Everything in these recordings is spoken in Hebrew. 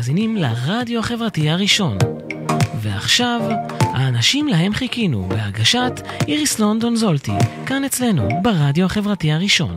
מאזינים לרדיו החברתי הראשון. ועכשיו, האנשים להם חיכינו, בהגשת איריס לונדון זולטי, כאן אצלנו, ברדיו החברתי הראשון.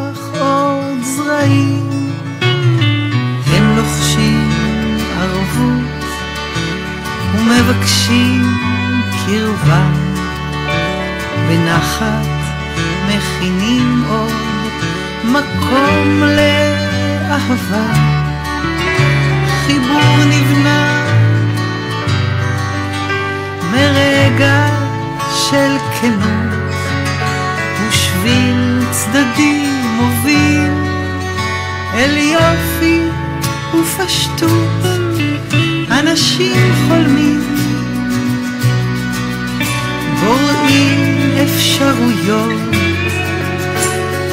עוד זרעים. הם לוחשים ערבות ומבקשים קרבה. בנחת מכינים עוד מקום לאהבה. חיבור נבנה מרגע של כנות. ושביל צדדי מוביל אל יופי ופשטות אנשים חולמים. בוראים אפשרויות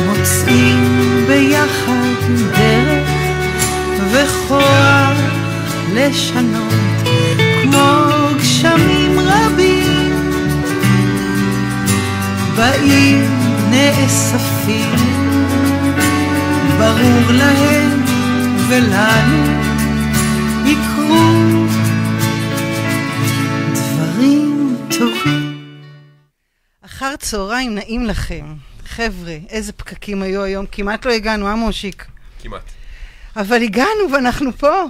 מוצאים ביחד דרך וכוח לשנות כמו גשמים רבים. באים נאספים, ברור להם ולנו יקרו דברים טובים. אחר צהריים נעים לכם. חבר'ה, איזה פקקים היו היום, כמעט לא הגענו, אה מושיק? כמעט. אבל הגענו ואנחנו פה.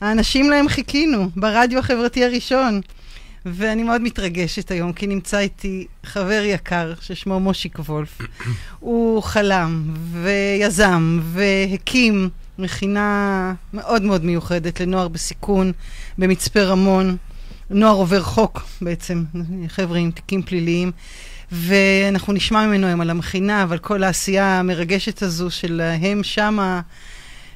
האנשים להם חיכינו, ברדיו החברתי הראשון. ואני מאוד מתרגשת היום, כי נמצא איתי חבר יקר ששמו מושיק וולף. הוא חלם ויזם והקים מכינה מאוד מאוד מיוחדת לנוער בסיכון במצפה רמון. נוער עובר חוק בעצם, חבר'ה עם תיקים פליליים. ואנחנו נשמע ממנו היום על המכינה ועל כל העשייה המרגשת הזו שלהם שמה.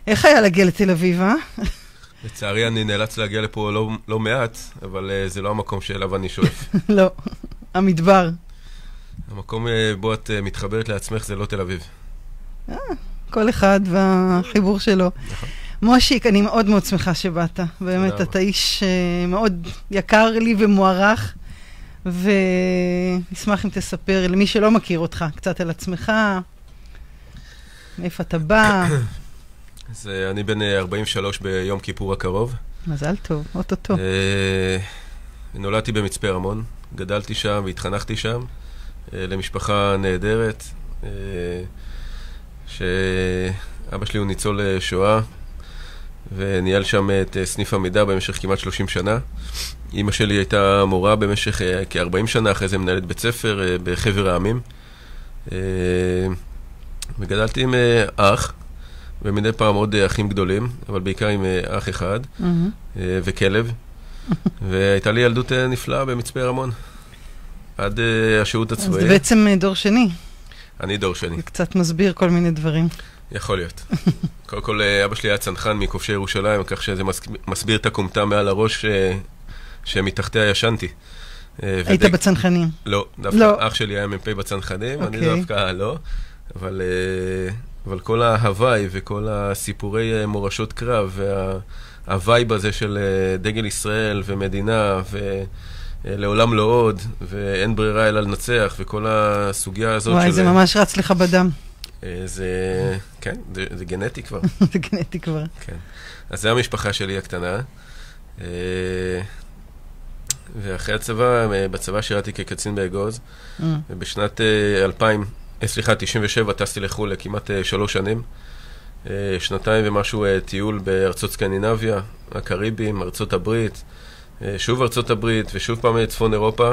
איך היה להגיע לתל אביב, אה? לצערי אני נאלץ להגיע לפה לא, לא מעט, אבל uh, זה לא המקום שאליו אני שואף. לא, המדבר. המקום uh, בו את uh, מתחברת לעצמך זה לא תל אביב. אה, כל אחד והחיבור שלו. נכון. מושיק, אני מאוד מאוד שמחה שבאת. באמת, אתה איש uh, מאוד יקר לי ומוערך, ונשמח אם תספר למי שלא מכיר אותך קצת על עצמך, מאיפה אתה בא. אז uh, אני בן uh, 43 ביום כיפור הקרוב. מזל טוב, אוטוטו. Uh, נולדתי במצפה רמון, גדלתי שם והתחנכתי שם, למשפחה נהדרת, שאבא שלי הוא ניצול שואה, וניהל שם את סניף המידע במשך כמעט 30 שנה. אימא שלי הייתה מורה במשך uh, כ-40 שנה, אחרי זה מנהלת בית ספר בחבר העמים. וגדלתי עם אח. ומדי פעם עוד אחים גדולים, אבל בעיקר עם אח אחד, mm-hmm. וכלב. והייתה לי ילדות נפלאה במצפה רמון, עד השירות הצבאי. אז זה בעצם דור שני. אני דור שני. זה קצת מסביר כל מיני דברים. יכול להיות. קודם כל, אבא שלי היה צנחן מכובשי ירושלים, כך שזה מסביר את הכומתה מעל הראש שמתחתיה ישנתי. היית בצנחנים? לא, דווקא לא. אח שלי היה מ"פ בצנחנים, okay. אני אוקיי. דווקא לא, אבל... אבל כל ההוואי וכל הסיפורי מורשות קרב והווייב הזה של דגל ישראל ומדינה ולעולם לא עוד ואין ברירה אלא לנצח וכל הסוגיה הזאת וואי, של... וואי, זה ממש רץ לך בדם. זה, כן, זה, זה גנטי כבר. זה גנטי כבר. כן. אז זו המשפחה שלי הקטנה. ואחרי הצבא, בצבא שירתי כקצין באגוז, mm. ובשנת 2000 סליחה, 97 טסתי לחו"ל לכמעט שלוש שנים. שנתיים ומשהו טיול בארצות סקנדינביה, הקריבים, ארצות הברית, שוב ארצות הברית ושוב פעם צפון אירופה,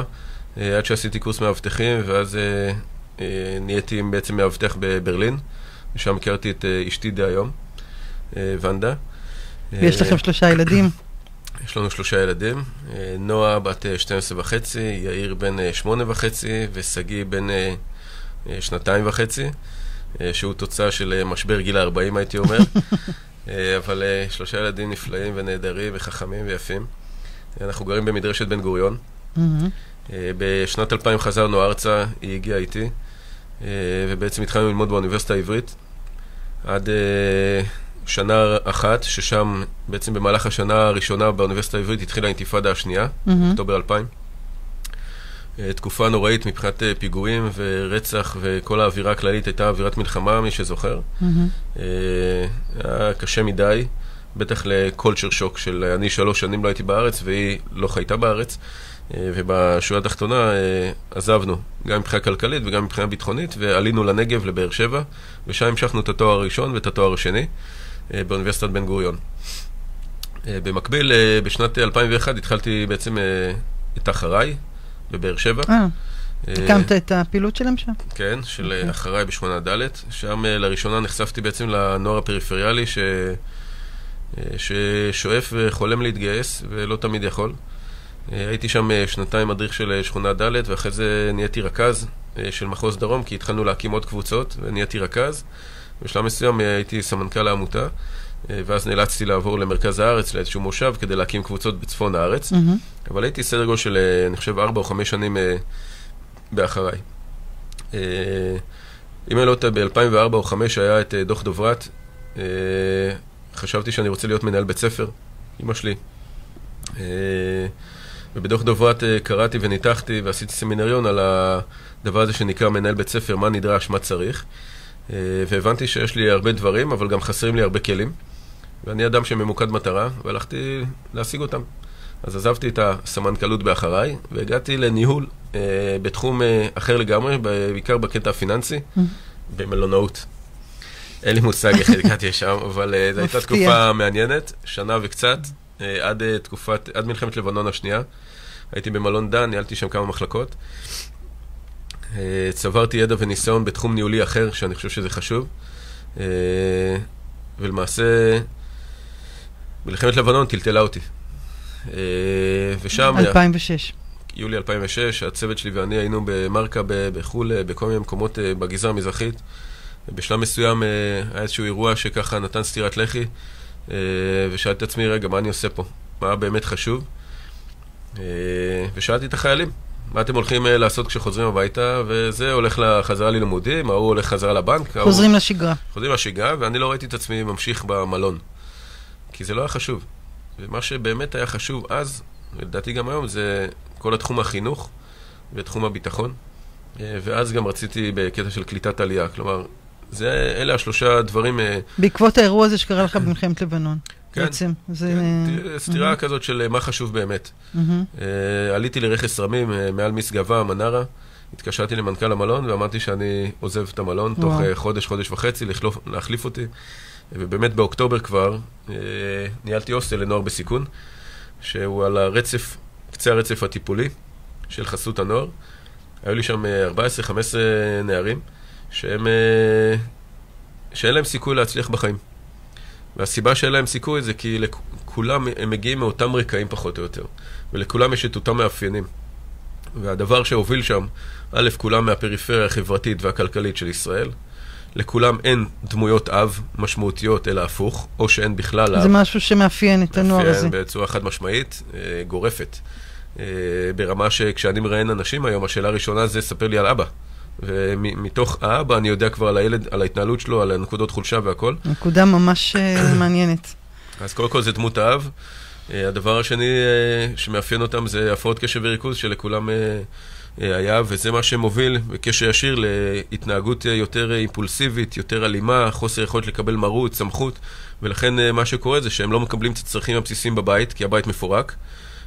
עד שעשיתי קורס מאבטחים, ואז נהייתי בעצם מאבטח בברלין, ושם הכרתי את אשתי דהיום, ונדה. ויש לכם שלושה ילדים? יש לנו שלושה ילדים, נועה בת 12 וחצי, יאיר בן 8 וחצי ושגיא בן שנתיים וחצי, שהוא תוצאה של משבר גיל ה-40 הייתי אומר, אבל שלושה ילדים נפלאים ונהדרים וחכמים ויפים. אנחנו גרים במדרשת בן גוריון. בשנת 2000 חזרנו ארצה, היא הגיעה איתי, ובעצם התחלנו ללמוד באוניברסיטה העברית עד שנה אחת, ששם בעצם במהלך השנה הראשונה באוניברסיטה העברית התחילה האינתיפאדה השנייה. אוקטובר 2000. אה, תקופה נוראית מבחינת אה, פיגועים ורצח, וכל האווירה הכללית הייתה אווירת מלחמה, מי שזוכר. Mm-hmm. היה קשה מדי, בטח לקולצ'ר שוק של אני שלוש שנים לא הייתי בארץ והיא לא חייתה בארץ. ובשורה התחתונה עזבנו, גם מבחינה כלכלית וגם מבחינה ביטחונית, ועלינו לנגב, לבאר שבע, ושם המשכנו את התואר הראשון ואת התואר השני. אה, באוניברסיטת בן גוריון. אה, במקביל, אה, בשנת 2001 התחלתי בעצם את אחריי בבאר שבע. הקמת את הפעילות שלהם שם? כן, של okay. אוקיי. אחריי בשכונה ד', שם לראשונה נחשפתי בעצם לנוער הפריפריאלי ש... ששואף וחולם להתגייס ולא תמיד יכול. הייתי שם שנתיים מדריך של שכונה ד' ואחרי זה נהייתי רכז של מחוז דרום כי התחלנו להקים עוד קבוצות ונהייתי רכז. בשלב מסוים אה, הייתי סמנכ"ל העמותה, אה, ואז נאלצתי לעבור למרכז הארץ, לאיזשהו מושב, כדי להקים קבוצות בצפון הארץ. Mm-hmm. אבל הייתי סדר גודל של, אה, אני חושב, ארבע או חמש שנים באחריי. אם אני לא טועה, ב-2004 או 2005 היה את דוח דוברת. חשבתי שאני רוצה להיות מנהל בית ספר, אמא שלי. ובדוח דוברת קראתי וניתחתי ועשיתי סמינריון על הדבר הזה שנקרא מנהל בית ספר, מה נדרש, מה צריך. אה, והבנתי שיש לי הרבה דברים, אבל גם חסרים לי הרבה כלים. ואני אדם שממוקד מטרה, והלכתי להשיג אותם. אז עזבתי את הסמנכ"לות באחריי, והגעתי לניהול אה, בתחום אה, אחר לגמרי, בעיקר בקטע הפיננסי, mm-hmm. במלונאות. אין לי מושג איך הגעתי לשם, אבל אה, זו הייתה תקופה מעניינת, שנה וקצת, אה, עד, אה, תקופת, עד מלחמת לבנון השנייה. הייתי במלון דן, ניהלתי שם כמה מחלקות. אה, צברתי ידע וניסיון בתחום ניהולי אחר, שאני חושב שזה חשוב. אה, ולמעשה, מלחמת לבנון טלטלה אותי. אה, ושם... 2006. יולי 2006, הצוות שלי ואני היינו במרקה בחו"ל, בכל מיני מקומות בגזרה המזרחית. בשלב מסוים היה איזשהו אירוע שככה נתן סטירת לחי, ושאלתי את עצמי, רגע, מה אני עושה פה? מה באמת חשוב? ושאלתי את החיילים, מה אתם הולכים אה, לעשות כשחוזרים הביתה, וזה הולך לחזרה ללימודים, ההוא הולך חזרה לבנק. חוזרים ההוא... לשגרה. חוזרים לשגרה, ואני לא ראיתי את עצמי ממשיך במלון. כי זה לא היה חשוב. ומה שבאמת היה חשוב אז, ולדעתי גם היום, זה כל התחום החינוך ותחום הביטחון. אה, ואז גם רציתי בקטע של קליטת עלייה. כלומר, זה, אלה השלושה דברים... אה, בעקבות האירוע הזה שקרה לך במלחמת לבנון. כן, בעצם. זה... כן, סתירה mm-hmm. כזאת של מה חשוב באמת. Mm-hmm. Uh, עליתי לרכס רמים uh, מעל משגבה, מנרה, התקשרתי למנכ"ל המלון ואמרתי שאני עוזב את המלון וואו. תוך uh, חודש, חודש וחצי, לחלוף, להחליף אותי. ובאמת באוקטובר כבר uh, ניהלתי הוסטל לנוער בסיכון, שהוא על הרצף, קצה הרצף הטיפולי של חסות הנוער. היו לי שם 14-15 נערים שהם, שאין להם סיכוי להצליח בחיים. והסיבה שאין להם סיכוי זה כי לכולם, הם מגיעים מאותם רקעים פחות או יותר, ולכולם יש את אותם מאפיינים. והדבר שהוביל שם, א', כולם מהפריפריה החברתית והכלכלית של ישראל, לכולם אין דמויות אב משמעותיות, אלא הפוך, או שאין בכלל אב. זה משהו שמאפיין את הנוער הזה. מאפיין בצורה חד משמעית, אה, גורפת. אה, ברמה שכשאני מראיין אנשים היום, השאלה הראשונה זה, ספר לי על אבא. ומתוך האבא אני יודע כבר על הילד, על ההתנהלות שלו, על הנקודות חולשה והכל. נקודה ממש אה, מעניינת. אז קודם כל זה דמות האב. הדבר השני שמאפיין אותם זה הפרעות קשב וריכוז שלכולם היה, וזה מה שמוביל בקשר ישיר להתנהגות יותר אימפולסיבית, יותר אלימה, חוסר יכולת לקבל מרות, סמכות, ולכן מה שקורה זה שהם לא מקבלים את הצרכים הבסיסיים בבית, כי הבית מפורק.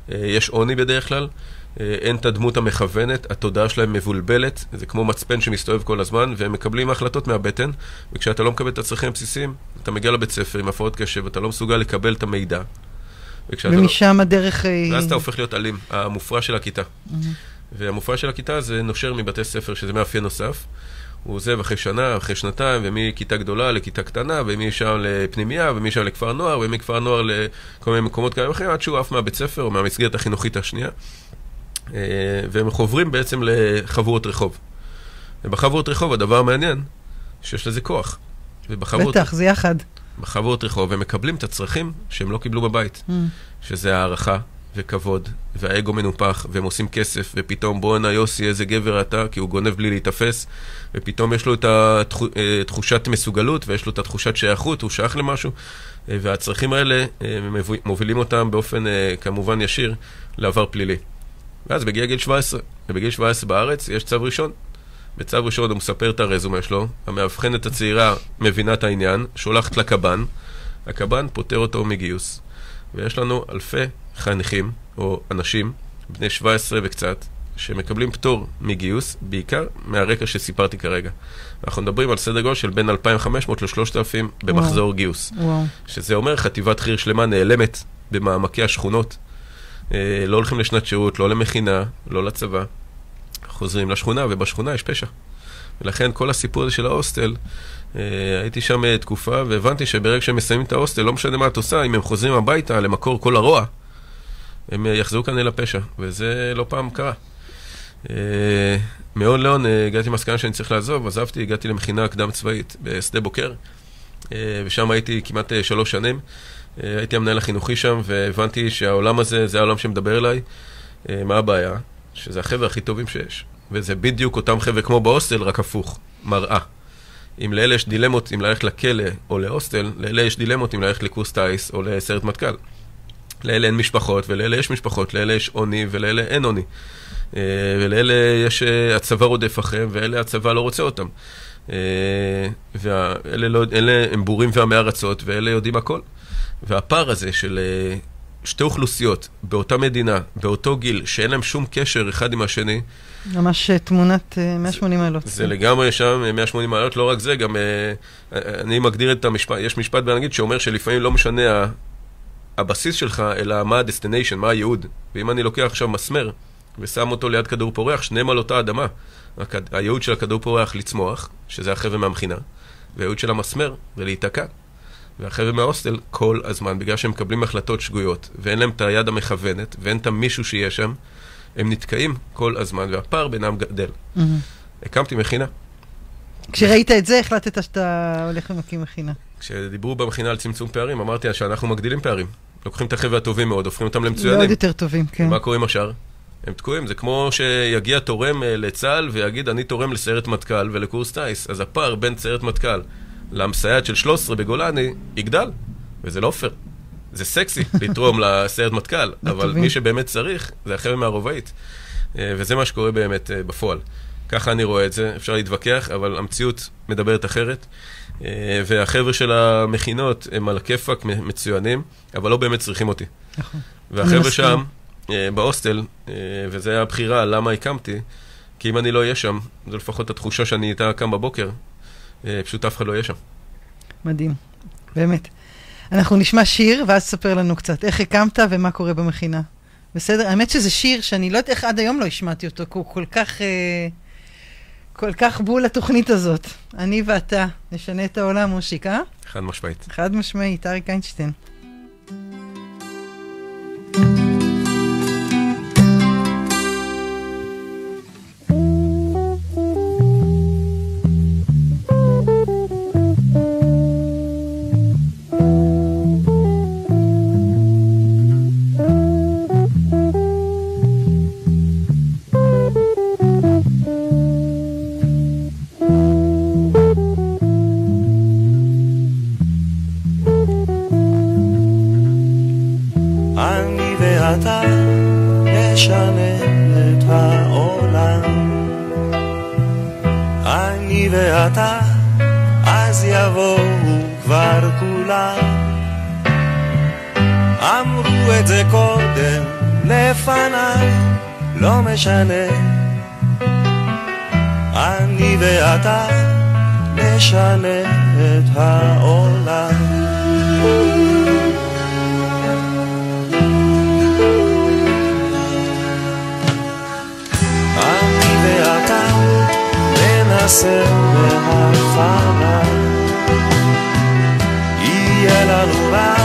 יש עוני בדרך כלל. אה, אין את הדמות המכוונת, התודעה שלהם מבולבלת, זה כמו מצפן שמסתובב כל הזמן, והם מקבלים החלטות מהבטן, וכשאתה לא מקבל את הצרכים הבסיסיים, אתה מגיע לבית ספר עם הפרעות קשב, אתה לא מסוגל לקבל את המידע. ומשם לא... הדרך... ואז אתה הופך להיות אלים, המופרע של הכיתה. Mm-hmm. והמופרע של הכיתה זה נושר מבתי ספר, שזה מאפיין נוסף. הוא עוזב אחרי שנה, אחרי שנתיים, ומכיתה גדולה לכיתה קטנה, ומשם לפנימייה, ומשם לכפר נוער, ומכפר נוער לכל מיני מקומות כאלה ואחרים, עד שהוא עף מהבית ספר או מהמסגרת החינוכית השנייה. אה, והם חוברים בעצם לחבורות רחוב. ובחבורות רחוב הדבר המעניין, שיש לזה כוח. ובחברות... בטח, זה יחד. בחברות רחוב הם מקבלים את הצרכים שהם לא קיבלו בבית. Mm. שזה הערכה וכבוד, והאגו מנופח, והם עושים כסף, ופתאום בואנה יוסי איזה גבר אתה, כי הוא גונב בלי להיתפס, ופתאום יש לו את התחושת אה, מסוגלות, ויש לו את התחושת שייכות, הוא שייך למשהו, אה, והצרכים האלה אה, מובילים אותם באופן כמובן ישיר לעבר פלילי. ואז בגיל גיל 17, ובגיל 17 בארץ יש צו ראשון. בצו ראשון הוא מספר את הרזומה שלו, המאבחנת הצעירה מבינה את העניין, שולחת לקב"ן, הקב"ן פוטר אותו מגיוס. ויש לנו אלפי חניכים, או אנשים, בני 17 וקצת, שמקבלים פטור מגיוס, בעיקר מהרקע שסיפרתי כרגע. אנחנו מדברים על סדר גודל של בין 2,500 ל-3,000 במחזור וואו. גיוס. וואו. שזה אומר חטיבת חי"ר שלמה נעלמת במעמקי השכונות. אה, לא הולכים לשנת שירות, לא למכינה, לא לצבא. חוזרים לשכונה, ובשכונה יש פשע. ולכן כל הסיפור הזה של ההוסטל, אה, הייתי שם אה, תקופה, והבנתי שברגע שהם מסיימים את ההוסטל, לא משנה מה את עושה, אם הם חוזרים הביתה למקור כל הרוע, הם אה, יחזרו כאן אל הפשע, וזה לא פעם קרה. מהון להון הגעתי למסקנה שאני צריך לעזוב, עזבתי, הגעתי למכינה קדם צבאית בשדה בוקר, ושם הייתי כמעט שלוש שנים. הייתי המנהל החינוכי שם, והבנתי שהעולם הזה, זה העולם שמדבר אליי. מה הבעיה? שזה החבר'ה הכי טובים שיש. וזה בדיוק אותם חבר'ה כמו בהוסטל, רק הפוך, מראה. אם לאלה יש דילמות אם ללכת לכלא או להוסטל, לאלה יש דילמות אם ללכת לקורס טיס או לסיירת מטכ"ל. לאלה אין משפחות, ולאלה יש משפחות, לאלה יש עוני ולאלה אין עוני. אה, ולאלה יש, אה, הצבא רודף אחריהם, ואלה הצבא לא רוצה אותם. אה, ואלה לא, אלה הם בורים ועמי ארצות, ואלה יודעים הכל. והפער הזה של שתי אוכלוסיות באותה מדינה, באותו גיל, שאין להם שום קשר אחד עם השני. ממש תמונת 180 אה, מעלות. זה, זה לגמרי שם 180 מעלות, לא רק זה, גם אני מגדיר את המשפט, יש משפט באנגלית שאומר שלפעמים לא משנה הבסיס שלך, אלא מה ה-destination, מה הייעוד. ואם אני לוקח עכשיו מסמר ושם אותו ליד כדור פורח, שניהם על אותה אדמה. הייעוד של הכדור פורח לצמוח, שזה החבר'ה מהמכינה, והייעוד של המסמר זה להיתקע. והחבר'ה מההוסטל כל הזמן, בגלל שהם מקבלים החלטות שגויות, ואין להם את היד המכוונת, ואין את המישהו שיהיה שם, הם נתקעים כל הזמן, והפער בינם גדל. Mm-hmm. הקמתי מכינה. כשראית את זה, החלטת שאתה הולך ומקים מכינה. כשדיברו במכינה על צמצום פערים, אמרתי שאנחנו מגדילים פערים. לוקחים את החבר'ה הטובים מאוד, הופכים אותם למצוינים. מאוד יותר טובים, כן. ומה קורה עם השאר? הם תקועים, זה כמו שיגיע תורם אה, לצה"ל ויגיד, אני תורם לסיירת מטכ"ל ולקורס טיס. אז הפער בין סיירת מטכ"ל למסייעת של 13 בגולני, יגדל, וזה לא פייר. זה סקסי לתרום לסיירת מטכ"ל, אבל מי שבאמת צריך, זה החבר'ה מהרובעית. אה, וזה מה שקורה באמת אה, בפועל. ככה אני רואה את זה, אפשר להתווכח, אבל המציאות מדברת אחרת. אה, והחבר'ה של המכינות הם על הכיפאק מצוינים, אבל לא באמת צריכים אותי. נכון. והחבר'ה שם, בהוסטל, וזו הייתה הבחירה למה הקמתי, כי אם אני לא אהיה שם, זו לפחות התחושה שאני איתה קם בבוקר, אה, פשוט אף אחד לא יהיה שם. מדהים, באמת. אנחנו נשמע שיר, ואז תספר לנו קצת איך הקמת ומה קורה במכינה. בסדר? האמת שזה שיר שאני לא יודעת איך עד היום לא השמעתי אותו, כי הוא כל כך, אה, כל כך בול לתוכנית הזאת. אני ואתה נשנה את העולם, מושיק, אה? חד משמעית. חד משמעית, אריק איינשטיין. לפניי, לא משנה. אני ואתה נשנה את העולם. אני ואתה ננסה בהפעלה, יהיה לנו רע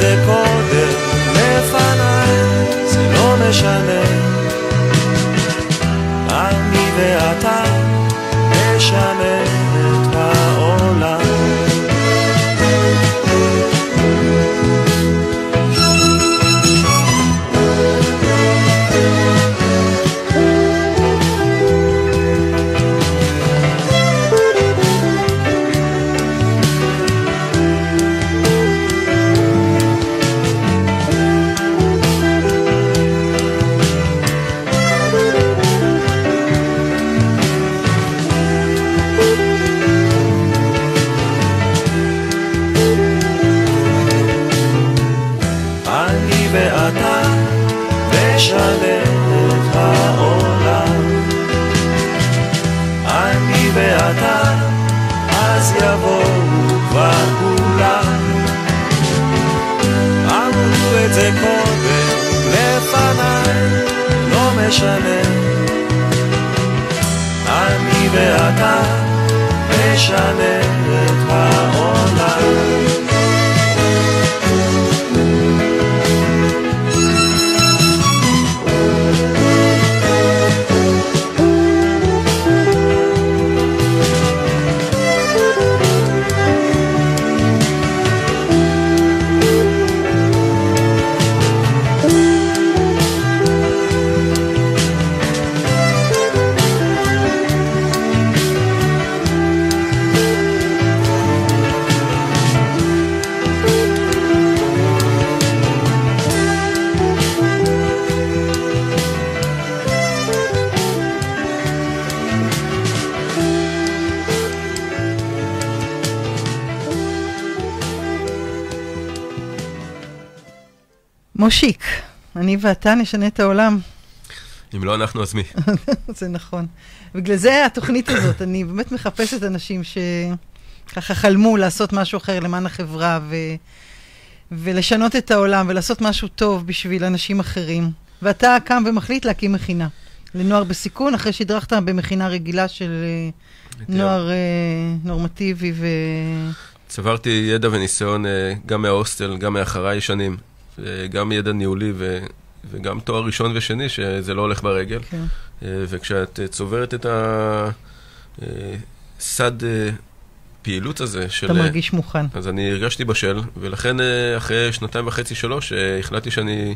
זה קודם לפניי, זה לא משנה. אני ואתה נשנה משנה. אני ואתה נשנה את העולם. מושיק, אני ואתה נשנה את העולם. אם לא אנחנו, אז מי? זה נכון. בגלל זה התוכנית הזאת, אני באמת מחפשת אנשים שככה חלמו לעשות משהו אחר למען החברה ו... ולשנות את העולם ולעשות משהו טוב בשביל אנשים אחרים. ואתה קם ומחליט להקים מכינה לנוער בסיכון, אחרי שהדרכת במכינה רגילה של אה, נוער אה, נורמטיבי ו... צברתי ידע וניסיון אה, גם מההוסטל, גם מאחריי ישנים, אה, גם ידע ניהולי ו... וגם תואר ראשון ושני, שזה לא הולך ברגל. כן. אה, וכשאת אה, צוברת את הסד אה, פעילות הזה של... אתה מרגיש מוכן. אז אני הרגשתי בשל, ולכן אה, אחרי שנתיים וחצי, שלוש, אה, החלטתי שאני,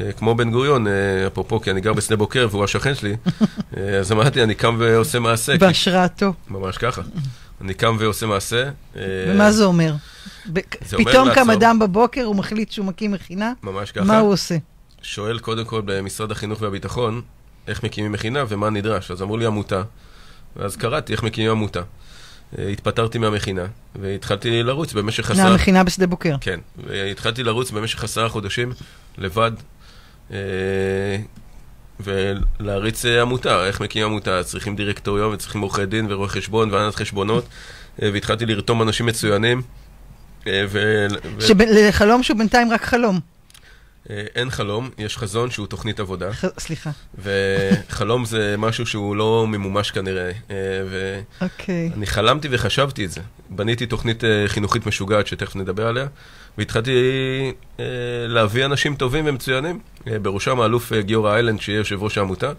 אה, כמו בן גוריון, אה, אפרופו, כי אני גר בשדה בוקר והוא השכן שלי, אה, אז אמרתי, אני קם ועושה מעשה. כי- בהשראתו. ממש ככה. אני קם ועושה מעשה. אה, ומה זה אומר? פתאום קם. אדם בבוקר, הוא מחליט שהוא מקים מכינה, ממש ככה. מה הוא עושה? שואל קודם כל במשרד החינוך והביטחון, איך מקימים מכינה ומה נדרש. אז אמרו לי עמותה, ואז קראתי איך מקימים עמותה. אה, התפטרתי מהמכינה, והתחלתי לרוץ במשך עשרה... מהמכינה בשדה בוקר. כן, והתחלתי לרוץ במשך עשרה חודשים לבד, אה, ולהריץ אה, עמותה, איך מקימים עמותה, צריכים דירקטוריון וצריכים עורכי דין ורואי חשבון והנהלת חשבונות, והתחלתי לרתום אנשים מצוינים, ו... ו- לחלום שהוא בינתיים רק חלום. אה, אין חלום, יש חזון שהוא תוכנית עבודה, ח- סליחה. וחלום זה משהו שהוא לא ממומש כנראה, אה, אוקיי. ואני חלמתי וחשבתי את זה. בניתי תוכנית אה, חינוכית משוגעת שתכף נדבר עליה, והתחלתי אה, להביא אנשים טובים ומצוינים, אה, בראשם האלוף אה, גיורא איילנד, שיהיה יושב ראש העמותה.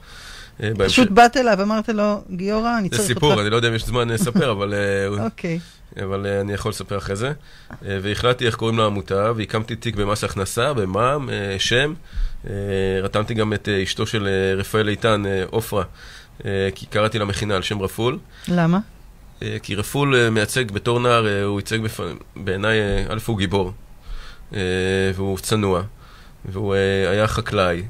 אה, פשוט באת אליו, אמרת לו, גיורא, אני זה צריך סיפור, אותך. אני לא יודע אם יש זמן לספר, אבל... אה, אוקיי. אבל uh, אני יכול לספר אחרי זה. Uh, והחלטתי איך קוראים לעמותה, והקמתי תיק במס הכנסה, במע"מ, uh, שם. רתמתי גם את אשתו של רפאל איתן, עופרה, כי קראתי לה מכינה על שם רפול. למה? כי רפול מייצג בתור נער, הוא ייצג בפ... בעיניי, א' הוא גיבור, והוא צנוע, והוא היה חקלאי,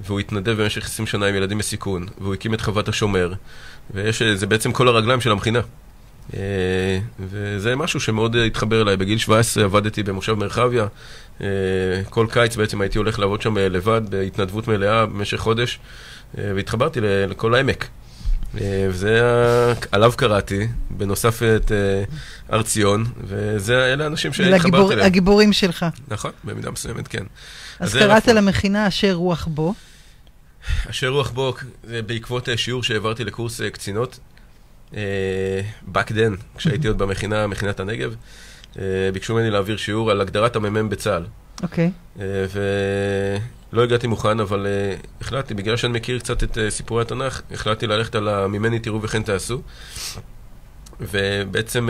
והוא התנדב במשך 20 שנה עם ילדים בסיכון, והוא הקים את חוות השומר, וזה בעצם כל הרגליים של המכינה. אה, וזה משהו שמאוד התחבר אליי. בגיל 17 עבדתי במושב מרחביה. אה, כל קיץ בעצם הייתי הולך לעבוד שם אה, לבד, בהתנדבות מלאה במשך חודש, והתחברתי לכל העמק. וזה, עליו קראתי, בנוסף את הר ציון, ואלה האנשים שהתחברתי אליהם. הגיבורים שלך. נכון, במידה מסוימת, כן. אז קראת למכינה אשר רוח בו. אשר רוח בו, זה בעקבות שיעור שהעברתי לקורס קצינות. Back then, כשהייתי עוד במכינה, מכינת הנגב, ביקשו ממני להעביר שיעור על הגדרת המ"מ בצה"ל. אוקיי. ולא הגעתי מוכן, אבל החלטתי, בגלל שאני מכיר קצת את סיפורי התנ"ך, החלטתי ללכת על הממני תראו וכן תעשו. ובעצם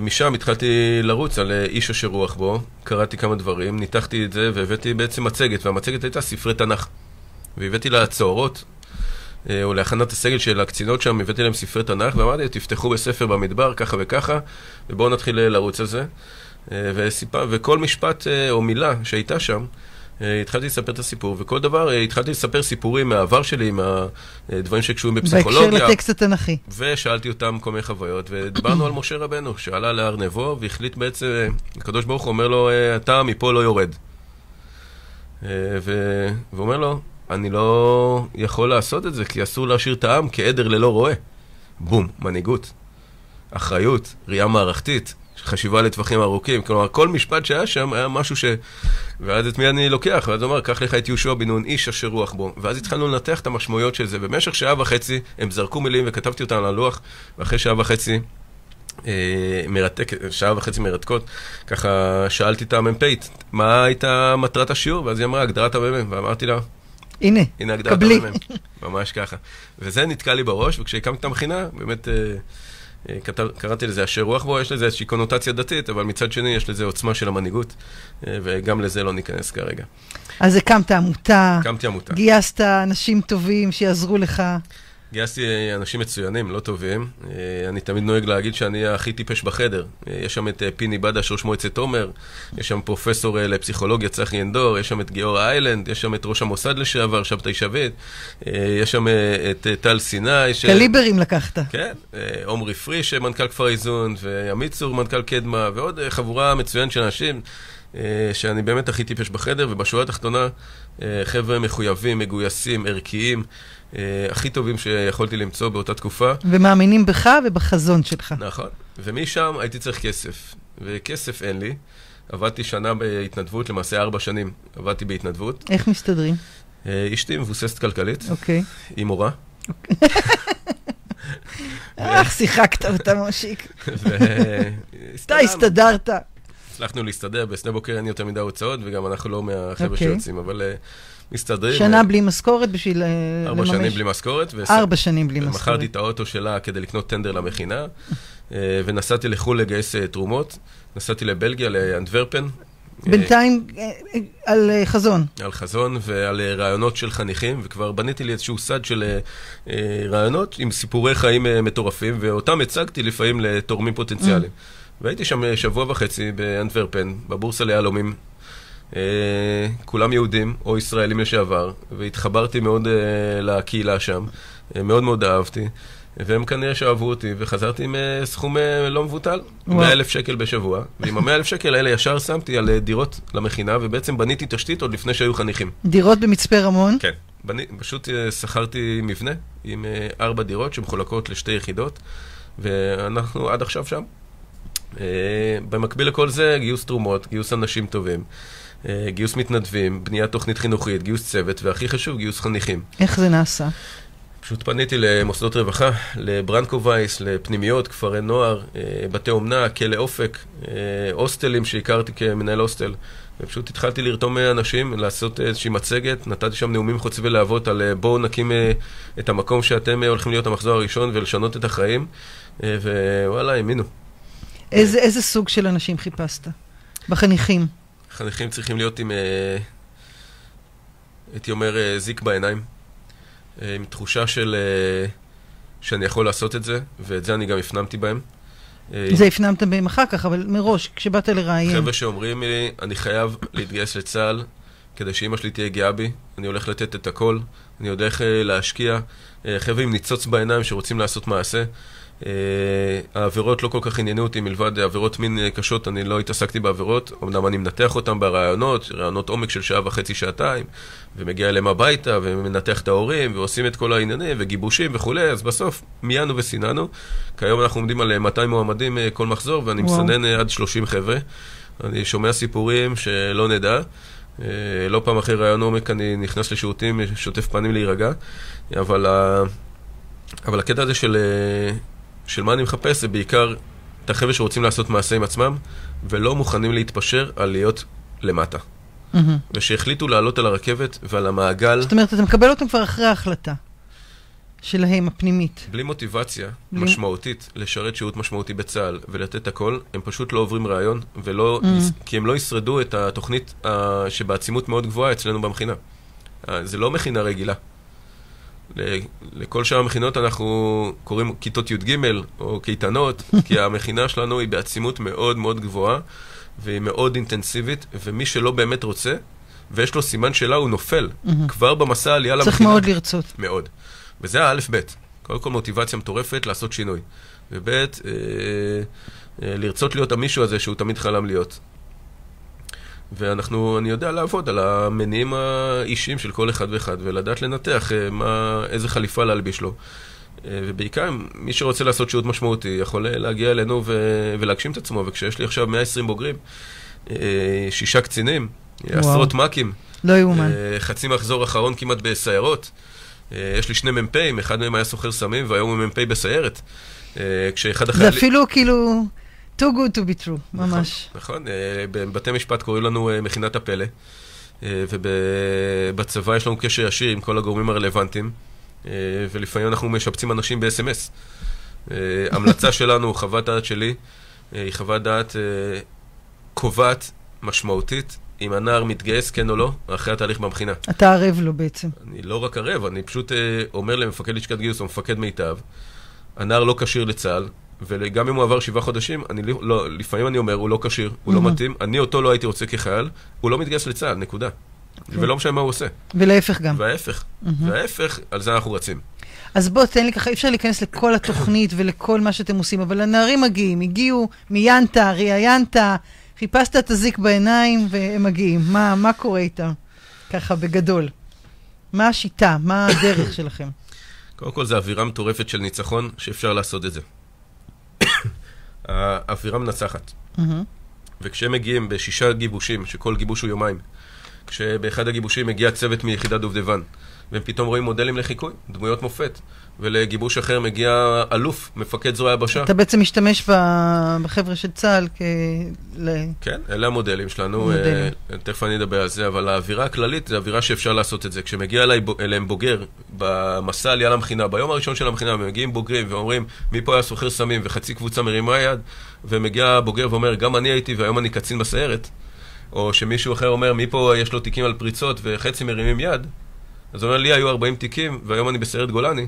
משם התחלתי לרוץ על איש אשר רוח בו, קראתי כמה דברים, ניתחתי את זה והבאתי בעצם מצגת, והמצגת הייתה ספרי תנ"ך. והבאתי לצהרות, או להכנת הסגל של הקצינות שם, הבאתי להם ספרי תנ"ך, ואמרתי, תפתחו בספר במדבר, ככה וככה, ובואו נתחיל לרוץ על זה. וסיפר, וכל משפט או מילה שהייתה שם, התחלתי לספר את הסיפור, וכל דבר, התחלתי לספר סיפורים מהעבר שלי, מהדברים שקשורים בפסיכולוגיה. בהקשר לטקסט התנ"כי. ושאלתי אותם כל מיני חוויות, ודיברנו על משה רבנו, שעלה להר נבו, והחליט בעצם, הקדוש ברוך הוא אומר לו, אתה מפה לא יורד. והוא אומר לו, אני לא יכול לעשות את זה, כי אסור להשאיר את העם כעדר ללא רועה. בום, מנהיגות, אחריות, ראייה מערכתית, חשיבה לטווחים ארוכים. כלומר, כל משפט שהיה שם היה משהו ש... ואז את מי אני לוקח? ואז הוא אמר, קח לך את יהושע בן נון, איש אשר רוח בו. ואז התחלנו לנתח את המשמעויות של זה. במשך שעה וחצי הם זרקו מילים וכתבתי אותם על הלוח, ואחרי שעה וחצי... אה, מרתק, שעה וחצי מרתקות, ככה שאלתי את המ"פית, מה הייתה מטרת השיעור? ואז היא אמרה, הגדרת המ"מ, ואמרתי לה, הנה, הנה קבלי. ממש ככה. וזה נתקע לי בראש, וכשהקמתי את המכינה, באמת... כתב, קראתי לזה אשר רוח בו, יש לזה איזושהי קונוטציה דתית, אבל מצד שני יש לזה עוצמה של המנהיגות, וגם לזה לא ניכנס כרגע. אז הקמת עמותה, הקמתי עמותה. גייסת אנשים טובים שיעזרו לך. גייסתי אנשים מצוינים, לא טובים. אני תמיד נוהג להגיד שאני הכי טיפש בחדר. יש שם את פיני בדש, ראש מועצת עומר, יש שם פרופסור לפסיכולוגיה צחי אנדור, יש שם את גיאור איילנד, יש שם את ראש המוסד לשעבר, שבתאי שביט, יש שם את טל סיני. ש... קליברים לקחת. כן, עומרי פריש, מנכ"ל כפר איזון, ועמית צור, מנכ"ל קדמה, ועוד חבורה מצוינת של אנשים. שאני באמת הכי טיפש בחדר, ובשורה התחתונה, חבר'ה מחויבים, מגויסים, ערכיים. הכי טובים שיכולתי למצוא באותה תקופה. ומאמינים בך ובחזון שלך. נכון. ומשם הייתי צריך כסף, וכסף אין לי. עבדתי שנה בהתנדבות, למעשה ארבע שנים עבדתי בהתנדבות. איך מסתדרים? אשתי מבוססת כלכלית. אוקיי. היא מורה. איך שיחקת אותה, מושיק. אתה הסתדרת. הצלחנו להסתדר, בשדה בוקר אין יותר מדי הוצאות, וגם אנחנו לא מהחבר'ה שיוצאים, אבל... מסתדרים. שנה בלי משכורת בשביל לממש. ארבע שנים בלי משכורת. ארבע שנים בלי משכורת. מכרתי את האוטו שלה כדי לקנות טנדר למכינה, ונסעתי לחו"ל לגייס תרומות. נסעתי לבלגיה, לאנדוורפן. בינתיים על חזון. על חזון ועל רעיונות של חניכים, וכבר בניתי לי איזשהו סד של רעיונות עם סיפורי חיים מטורפים, ואותם הצגתי לפעמים לתורמים פוטנציאליים. והייתי שם שבוע וחצי באנדוורפן, בבורסה ליהלומים. Uh, כולם יהודים או ישראלים לשעבר, והתחברתי מאוד uh, לקהילה שם, uh, מאוד מאוד אהבתי, והם כנראה שאהבו אותי, וחזרתי עם סכום לא מבוטל, 100 אלף שקל בשבוע, ועם ה-100 אלף שקל האלה ישר שמתי על דירות למכינה, ובעצם בניתי תשתית עוד לפני שהיו חניכים. דירות במצפה רמון? כן, בני, פשוט שכרתי מבנה עם ארבע דירות שמחולקות לשתי יחידות, ואנחנו עד עכשיו שם. Uh, במקביל לכל זה, גיוס תרומות, גיוס אנשים טובים. גיוס מתנדבים, בניית תוכנית חינוכית, גיוס צוות, והכי חשוב, גיוס חניכים. איך זה נעשה? פשוט פניתי למוסדות רווחה, לברנקו וייס, לפנימיות, כפרי נוער, בתי אומנה, כלא אופק, הוסטלים שהכרתי כמנהל הוסטל. ופשוט התחלתי לרתום אנשים, לעשות איזושהי מצגת, נתתי שם נאומים חוצבי להבות על בואו נקים את המקום שאתם הולכים להיות המחזור הראשון ולשנות את החיים, ווואלה, האמינו. איזה, איזה סוג של אנשים חיפשת? בחניכים. חניכים צריכים להיות עם, הייתי אומר, זיק בעיניים, עם תחושה של שאני יכול לעשות את זה, ואת זה אני גם הפנמתי בהם. זה הפנמת בהם אחר כך, אבל מראש, כשבאת לראיין. חבר'ה שאומרים לי, אני חייב להתגייס לצה"ל, כדי שאימא שלי תהיה גאה בי, אני הולך לתת את הכל, אני איך להשקיע. חבר'ה עם ניצוץ בעיניים שרוצים לעשות מעשה. Uh, העבירות לא כל כך עניינו אותי, מלבד עבירות מין קשות, אני לא התעסקתי בעבירות. אמנם אני מנתח אותן ברעיונות, רעיונות עומק של שעה וחצי, שעתיים, ומגיע אליהם הביתה, ומנתח את ההורים, ועושים את כל העניינים, וגיבושים וכולי, אז בסוף מיינו וסיננו. כיום אנחנו עומדים על 200 מועמדים כל מחזור, ואני וואו. מסנן עד 30 חבר'ה. אני שומע סיפורים שלא נדע. Uh, לא פעם אחרי רעיון עומק אני נכנס לשירותים, שוטף פנים להירגע, אבל, uh, אבל הקטע הזה של... של מה אני מחפש זה בעיקר את החבר'ה שרוצים לעשות מעשה עם עצמם, ולא מוכנים להתפשר על להיות למטה. Mm-hmm. ושהחליטו לעלות על הרכבת ועל המעגל. זאת אומרת, אתה מקבל אותם כבר אחרי ההחלטה שלהם, הפנימית. בלי מוטיבציה בלי... משמעותית לשרת שירות משמעותי בצה"ל ולתת הכל, הם פשוט לא עוברים רעיון, ולא, mm-hmm. כי הם לא ישרדו את התוכנית uh, שבעצימות מאוד גבוהה אצלנו במכינה. Uh, זה לא מכינה רגילה. לכל שאר המכינות אנחנו קוראים כיתות י"ג או קייטנות, כי המכינה שלנו היא בעצימות מאוד מאוד גבוהה והיא מאוד אינטנסיבית, ומי שלא באמת רוצה, ויש לו סימן שאלה, הוא נופל. כבר במסע העלייה למכינה. צריך מאוד לרצות. מאוד. וזה האלף-בית. קודם כל מוטיבציה מטורפת לעשות שינוי. וב' אה, אה, לרצות להיות המישהו הזה שהוא תמיד חלם להיות. ואנחנו, אני יודע לעבוד על המניעים האישיים של כל אחד ואחד, ולדעת לנתח אה, מה, איזה חליפה להלביש לו. אה, ובעיקר, מי שרוצה לעשות שירות משמעותי, יכול להגיע אלינו ו- ולהגשים את עצמו. וכשיש לי עכשיו 120 בוגרים, אה, שישה קצינים, וואו. עשרות מ"כים, לא יאומן. חצי מחזור אחרון כמעט בסיירות. יש לי שני מ"פים, אחד מהם היה סוחר סמים, והיום הוא מ"פ בסיירת. כשאחד החיילים... זה אפילו כאילו... too good to be true, נכון, ממש. נכון, נכון. בבתי משפט קוראים לנו אה, מכינת הפלא, אה, ובצבא יש לנו קשר ישיר עם כל הגורמים הרלוונטיים, ולפעמים אנחנו משפצים אנשים ב-SMS. המלצה שלנו, חוות דעת שלי, היא חוות דעת קובעת, משמעותית, אם הנער מתגייס, כן או לא, אחרי התהליך במכינה. אתה ערב לו בעצם. אני לא רק ערב, אני פשוט אומר למפקד לשכת גיוס או מפקד מיטב, הנער לא כשיר לצה"ל, וגם אם הוא עבר שבעה חודשים, אני לא, לפעמים אני אומר, הוא לא כשיר, הוא לא מתאים, אני אותו לא הייתי רוצה כחייל, הוא לא מתגייס לצה"ל, נקודה. אוקיי. ולא משנה מה הוא עושה. ולהפך גם. וההפך. וההפך, על זה אנחנו רצים. אז בוא, תן לי ככה, אי אפשר להיכנס לכל התוכנית ולכל מה שאתם עושים, אבל הנערים מגיעים, הגיעו מיינתה, ראיינת, חיפשת את הזיק בעיניים, והם מגיעים. מה, מה קורה איתם? ככה, בגדול. מה השיטה? מה הדרך שלכם? קודם כל, זו אווירה מטורפת של ניצחון, שאפשר לעשות את זה. האווירה מנצחת. וכשהם מגיעים בשישה גיבושים, שכל גיבוש הוא יומיים, כשבאחד הגיבושים מגיע צוות מיחידת דובדבן, והם פתאום רואים מודלים לחיקוי, דמויות מופת. ולגיבוש אחר מגיע אלוף, מפקד זרוע היבשה. אתה בעצם משתמש בחבר'ה של צה"ל כ... כן, אלה המודלים שלנו, מודלים. אה, תכף אני אדבר על זה, אבל האווירה הכללית זה אווירה שאפשר לעשות את זה. כשמגיע אליי, אליהם בוגר במסע עלייה למכינה, ביום הראשון של המכינה, מגיעים בוגרים ואומרים, מי פה היה סוחר סמים, וחצי קבוצה מרימה יד, ומגיע בוגר ואומר, גם אני הייתי והיום אני קצין בסיירת, או שמישהו אחר אומר, מי פה יש לו תיקים על פריצות וחצי מרימים יד, אז הוא אומר, לי היו 40 תיקים, והיום אני בסיירת גולני.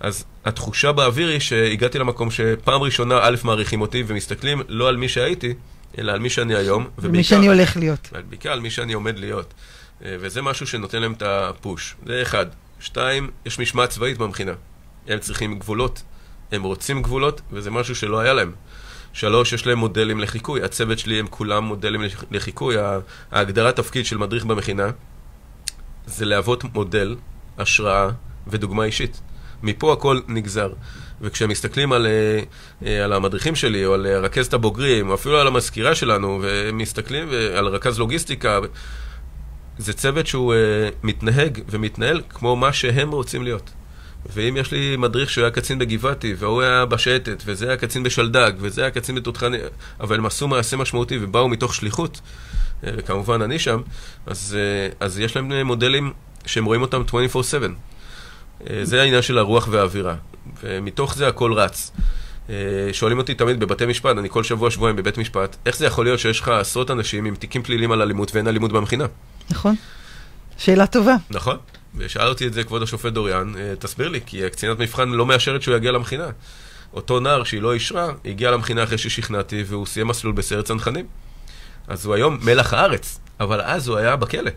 אז התחושה באוויר היא שהגעתי למקום שפעם ראשונה, א', מעריכים אותי ומסתכלים לא על מי שהייתי, אלא על מי שאני היום. ומי שאני הולך להיות. בעיקר על מי שאני עומד להיות. אה, וזה משהו שנותן להם את הפוש. זה אחד. שתיים, יש משמעת צבאית במכינה. הם צריכים גבולות, הם רוצים גבולות, וזה משהו שלא היה להם. שלוש, יש להם מודלים לחיקוי. הצוות שלי הם כולם מודלים לחיקוי. ההגדרת תפקיד של מדריך במכינה זה להוות מודל, השראה ודוגמה אישית. מפה הכל נגזר. וכשהם מסתכלים על, אה, אה, על המדריכים שלי, או על אה, רכזת הבוגרים, או אפילו על המזכירה שלנו, ומסתכלים על רכז לוגיסטיקה, זה צוות שהוא מתנהג ומתנהל כמו מה שהם רוצים להיות. ואם יש לי מדריך שהוא היה קצין בגבעתי, והוא היה בשייטת, וזה היה קצין בשלדג, וזה היה קצין בתותחני, אבל הם עשו מעשה משמעותי ובאו מתוך שליחות, וכמובן אני שם, אז, אז יש להם מודלים שהם רואים אותם 24/7. אה, זה העניין של הרוח והאווירה, ומתוך זה הכל רץ. אה, שואלים אותי תמיד בבתי משפט, אני כל שבוע שבועיים בבית משפט, איך זה יכול להיות שיש לך עשרות אנשים עם תיקים פליליים על אלימות ואין אלימות במכינה? נכון. שאלה טובה. נכון. ושאל אותי את זה כבוד השופט דוריאן, אה, תסביר לי, כי קצינת מבחן לא מאשרת שהוא יגיע למכינה. אותו נער שהיא לא אישרה, הגיע למכינה אחרי ששכנעתי והוא סיים מסלול בסיירת צנחנים. אז הוא היום מלח הארץ, אבל אז הוא היה בכלא.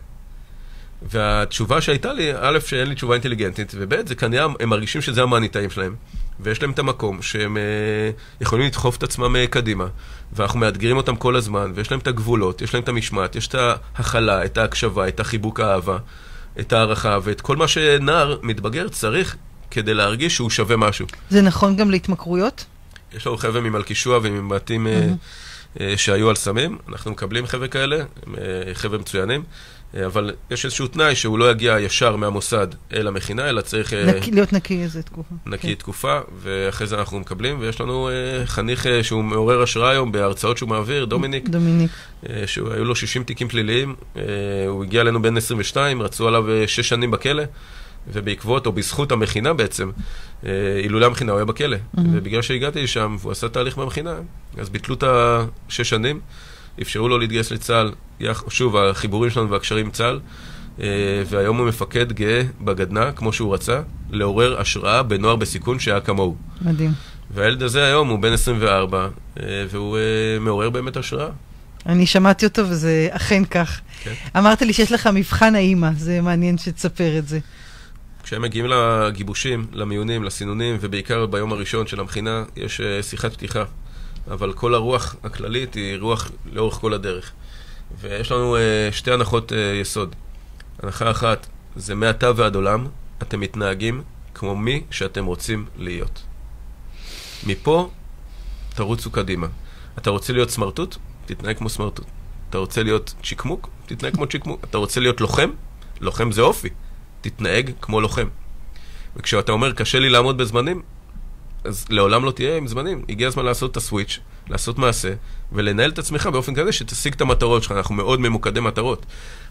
והתשובה שהייתה לי, א', שאין לי תשובה אינטליגנטית, וב', זה כנראה, הם מרגישים שזה המאניטאים שלהם. ויש להם את המקום שהם אה, יכולים לדחוף את עצמם אה, קדימה, ואנחנו מאתגרים אותם כל הזמן, ויש להם את הגבולות, יש להם את המשמעת, יש את ההכלה, את ההקשבה, את החיבוק האהבה, את הערכה, ואת כל מה שנער מתבגר צריך כדי להרגיש שהוא שווה משהו. זה נכון גם להתמכרויות? יש לנו חבר'ה ממלכישוע ומבתים mm-hmm. שהיו על סמים, אנחנו מקבלים חבר'ה כאלה, הם חבר'ה מצוינים. אבל יש איזשהו תנאי שהוא לא יגיע ישר מהמוסד אל המכינה, אלא צריך... נקי, להיות נקי איזה תקופה. נקי כן. תקופה, ואחרי זה אנחנו מקבלים, ויש לנו uh, חניך שהוא מעורר השראה היום בהרצאות שהוא מעביר, דומיניק. דומיניק. שהיו לו 60 תיקים פליליים, הוא הגיע אלינו בין 22, רצו עליו 6 uh, שנים בכלא. ובעקבות, או בזכות המכינה בעצם, אילולא המכינה הוא היה בכלא. Mm-hmm. ובגלל שהגעתי לשם, והוא עשה תהליך במכינה, אז ביטלו את השש שנים, אפשרו לו להתגייס לצה"ל, שוב, החיבורים שלנו והקשרים עם צה"ל, והיום הוא מפקד גאה בגדנ"ע, כמו שהוא רצה, לעורר השראה בנוער בסיכון שהיה כמוהו. מדהים. והילד הזה היום הוא בן 24, והוא מעורר באמת השראה. אני שמעתי אותו וזה אכן כך. כן. אמרת לי שיש לך מבחן האימא, זה מעניין שתספר את זה. כשהם מגיעים לגיבושים, למיונים, לסינונים, ובעיקר ביום הראשון של המכינה, יש שיחת פתיחה. אבל כל הרוח הכללית היא רוח לאורך כל הדרך. ויש לנו uh, שתי הנחות uh, יסוד. הנחה אחת, זה מעתה ועד עולם, אתם מתנהגים כמו מי שאתם רוצים להיות. מפה, תרוצו קדימה. אתה רוצה להיות סמרטוט? תתנהג כמו סמרטוט. אתה רוצה להיות צ'יקמוק? תתנהג כמו צ'יקמוק. אתה רוצה להיות לוחם? לוחם זה אופי. תתנהג כמו לוחם. וכשאתה אומר, קשה לי לעמוד בזמנים, אז לעולם לא תהיה עם זמנים. הגיע הזמן לעשות את הסוויץ', לעשות מעשה, ולנהל את עצמך באופן כזה שתשיג את המטרות שלך. אנחנו מאוד ממוקדי מטרות.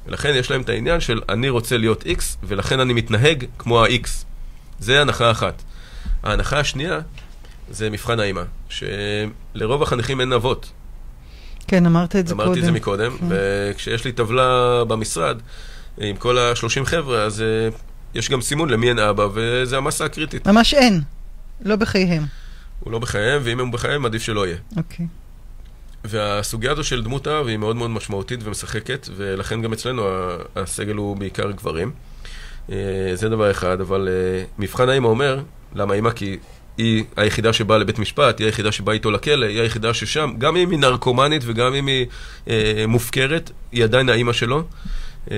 ולכן יש להם את העניין של אני רוצה להיות X, ולכן אני מתנהג כמו ה-X. זה הנחה אחת. ההנחה השנייה זה מבחן האימא, שלרוב החניכים אין אבות. כן, אמרת את זה אמרתי קודם. אמרתי את זה מקודם, כן. וכשיש לי טבלה במשרד עם כל ה-30 חבר'ה, אז uh, יש גם סימון למי אין אבא, וזה המסה הקריטית. ממש אין. לא בחייהם. הוא לא בחייהם, ואם הם בחייהם, עדיף שלא יהיה. אוקיי. Okay. והסוגיה הזו של דמות אב היא מאוד מאוד משמעותית ומשחקת, ולכן גם אצלנו הסגל הוא בעיקר גברים. אה, זה דבר אחד, אבל אה, מבחן האמא אומר, למה אימא? כי היא היחידה שבאה לבית משפט, היא היחידה שבאה איתו לכלא, היא היחידה ששם, גם אם היא נרקומנית וגם אם היא אה, מופקרת, היא עדיין האימא שלו, אה,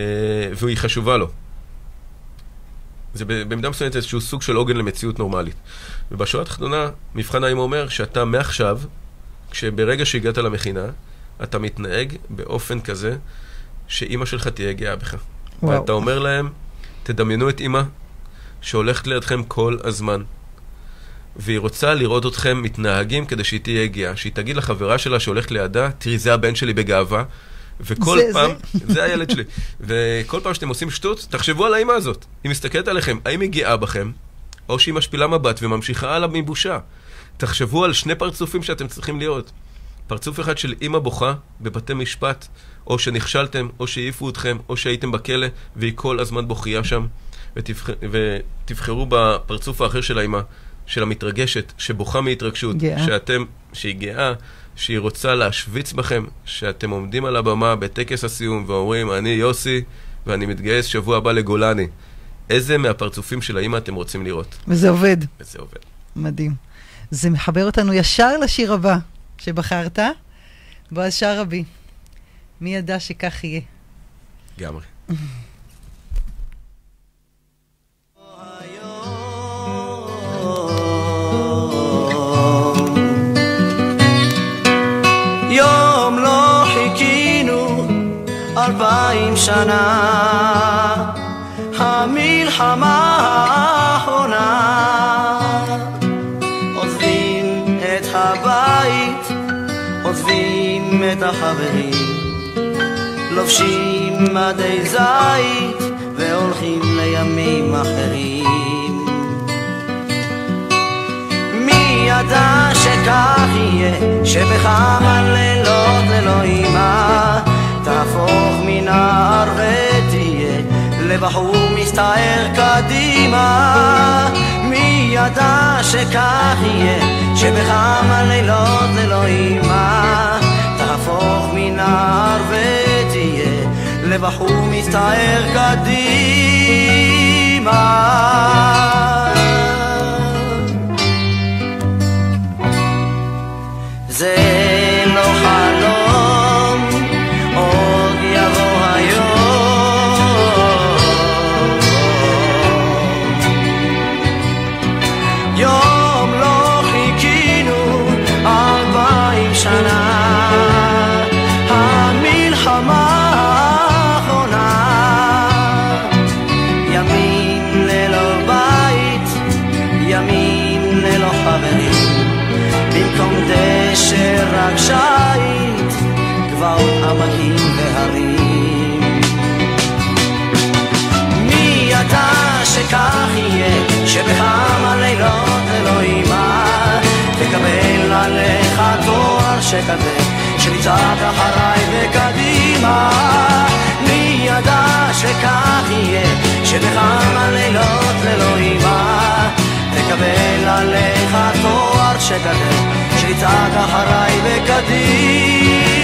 והיא חשובה לו. זה במידה מסוימת איזשהו סוג של עוגן למציאות נורמלית. ובשורה התחתונה, מבחן האם אומר שאתה מעכשיו, כשברגע שהגעת למכינה, אתה מתנהג באופן כזה שאימא שלך תהיה גאה בך. וואו. ואתה אומר להם, תדמיינו את אימא שהולכת לידכם כל הזמן. והיא רוצה לראות אתכם מתנהגים כדי שהיא תהיה גאה. שהיא תגיד לחברה שלה שהולכת לידה, תראי, זה הבן שלי בגאווה. וכל זה, פעם, זה. זה הילד שלי. וכל פעם שאתם עושים שטות, תחשבו על האמא הזאת. היא מסתכלת עליכם, האם היא גאה בכם, או שהיא משפילה מבט וממשיכה הלאה מבושה. תחשבו על שני פרצופים שאתם צריכים להיות. פרצוף אחד של אימא בוכה בבתי משפט, או שנכשלתם, או שהעיפו אתכם, או שהייתם בכלא, והיא כל הזמן בוכייה שם. ותבח... ותבחרו בפרצוף האחר של האימא, של המתרגשת, שבוכה מהתרגשות, גאה. שאתם, שהיא גאה, שהיא רוצה להשוויץ בכם, שאתם עומדים על הבמה בטקס הסיום ואומרים, אני יוסי, ואני מתגייס שבוע הבא לגולני. איזה מהפרצופים של האימא אתם רוצים לראות? וזה עובד. וזה עובד. מדהים. זה מחבר אותנו ישר לשיר הבא שבחרת, בועז שרעבי. מי ידע שכך יהיה? לגמרי. אלפיים שנה, המלחמה האחרונה. עוזבים את הבית, עוזבים את החברים, לובשים מדי זית והולכים לימים אחרים. מי ידע שכך יהיה, שבכמה לילות ללא אימה תהפוך מנער ותהיה לבחור מסתער קדימה. מי ידע שכך יהיה שבכמה לילות ללא אימה תהפוך מנער ותהיה לבחור מסתער קדימה שבכמה לילות אלוהימה, תקבל עליך תואר שכזה, שתצעק אחריי וקדימה. מי ידע שכך יהיה, שבכמה לילות ללא אימה, תקבל עליך תואר שכזה, שתצעק אחריי וקדימה.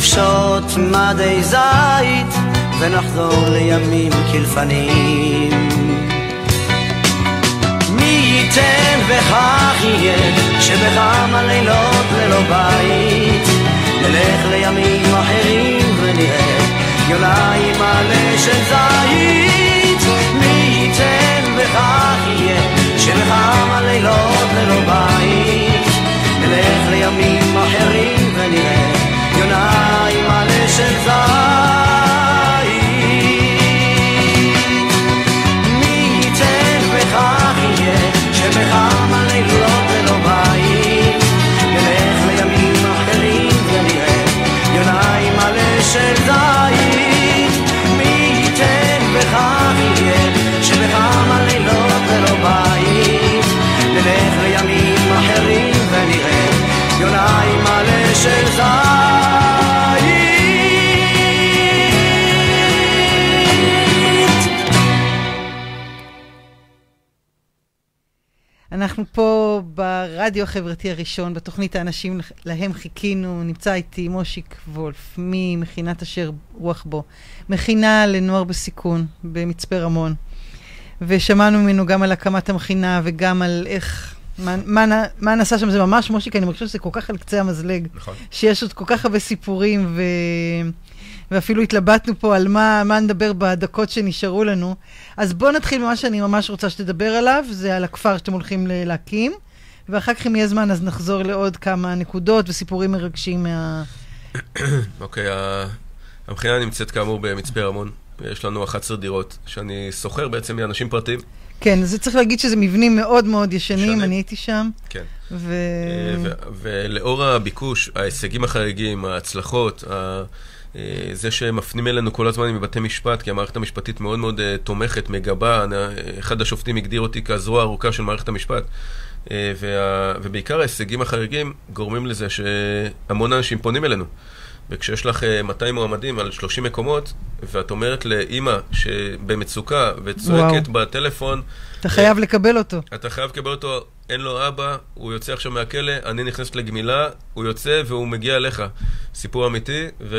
נפשוט מדי זית ונחזור לימים כלפנים. מי ייתן וכך יהיה, שבכמה לילות ללא בית, נלך לימים אחרים ונראה יונה עם מלא של זית. מי ייתן וכך יהיה, שבכמה לילות ללא בית, נלך לימים אחרים ונראה עם מלא ברדיו החברתי הראשון, בתוכנית האנשים להם חיכינו, נמצא איתי מושיק וולף ממכינת אשר רוח בו, מכינה לנוער בסיכון במצפה רמון. ושמענו ממנו גם על הקמת המכינה וגם על איך, מה, מה, מה נעשה שם, זה ממש, מושיק, אני מרגישה שזה כל כך על קצה המזלג, נכון. שיש עוד כל כך הרבה סיפורים, ו... ואפילו התלבטנו פה על מה, מה נדבר בדקות שנשארו לנו. אז בואו נתחיל ממה שאני ממש רוצה שתדבר עליו, זה על הכפר שאתם הולכים להקים, ואחר כך אם יהיה זמן אז נחזור לעוד כמה נקודות וסיפורים מרגשים מה... אוקיי, המכינה נמצאת כאמור במצפה רמון. יש לנו 11 דירות, שאני שוכר בעצם מאנשים פרטיים. כן, אז צריך להגיד שזה מבנים מאוד מאוד ישנים, ישנים. אני הייתי שם, כן. ו... אה, ו- ולאור הביקוש, ההישגים החריגים, ההצלחות, ה- אה, זה שמפנים אלינו כל הזמן מבתי משפט, כי המערכת המשפטית מאוד מאוד אה, תומכת, מגבה, אחד השופטים הגדיר אותי כזרוע הארוכה של מערכת המשפט. אה, וה- ובעיקר ההישגים החריגים גורמים לזה שהמון אנשים פונים אלינו. וכשיש לך אה, 200 מועמדים על 30 מקומות, ואת אומרת לאימא שבמצוקה וצועקת בטלפון, אתה חייב לקבל אותו. אתה חייב לקבל אותו, אין לו אבא, הוא יוצא עכשיו מהכלא, אני נכנסת לגמילה, הוא יוצא והוא מגיע אליך. סיפור אמיתי, ו...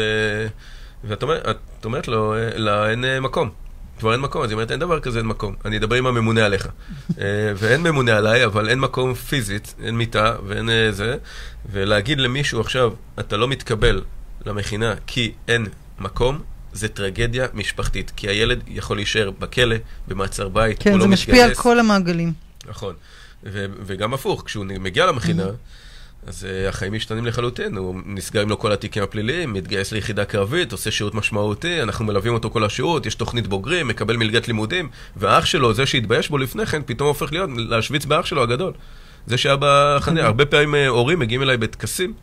ואת אומר, אומרת לו, אה, לה, אין אה, מקום. כבר אין מקום, אז היא אומרת, אין דבר כזה, אין מקום. אני אדבר עם הממונה עליך. אה, ואין ממונה עליי, אבל אין מקום פיזית, אין מיטה ואין אה, זה. ולהגיד למישהו עכשיו, אתה לא מתקבל למכינה כי אין מקום, זה טרגדיה משפחתית. כי הילד יכול להישאר בכלא, במעצר בית, הוא כן, לא זה מתגייס. משפיע על כל המעגלים. נכון. ו- וגם הפוך, כשהוא מגיע למכינה, אז uh, החיים משתנים לחלוטין. הוא נסגרים לו כל התיקים הפליליים, מתגייס ליחידה קרבית, עושה שירות משמעותי, אנחנו מלווים אותו כל השירות, יש תוכנית בוגרים, מקבל מלגת לימודים, והאח שלו, זה שהתבייש בו לפני כן, פתאום הופך להיות, להשוויץ באח שלו הגדול. זה שהיה בחניה, הרבה פעמים אה, הורים מגיעים אליי בטקסים,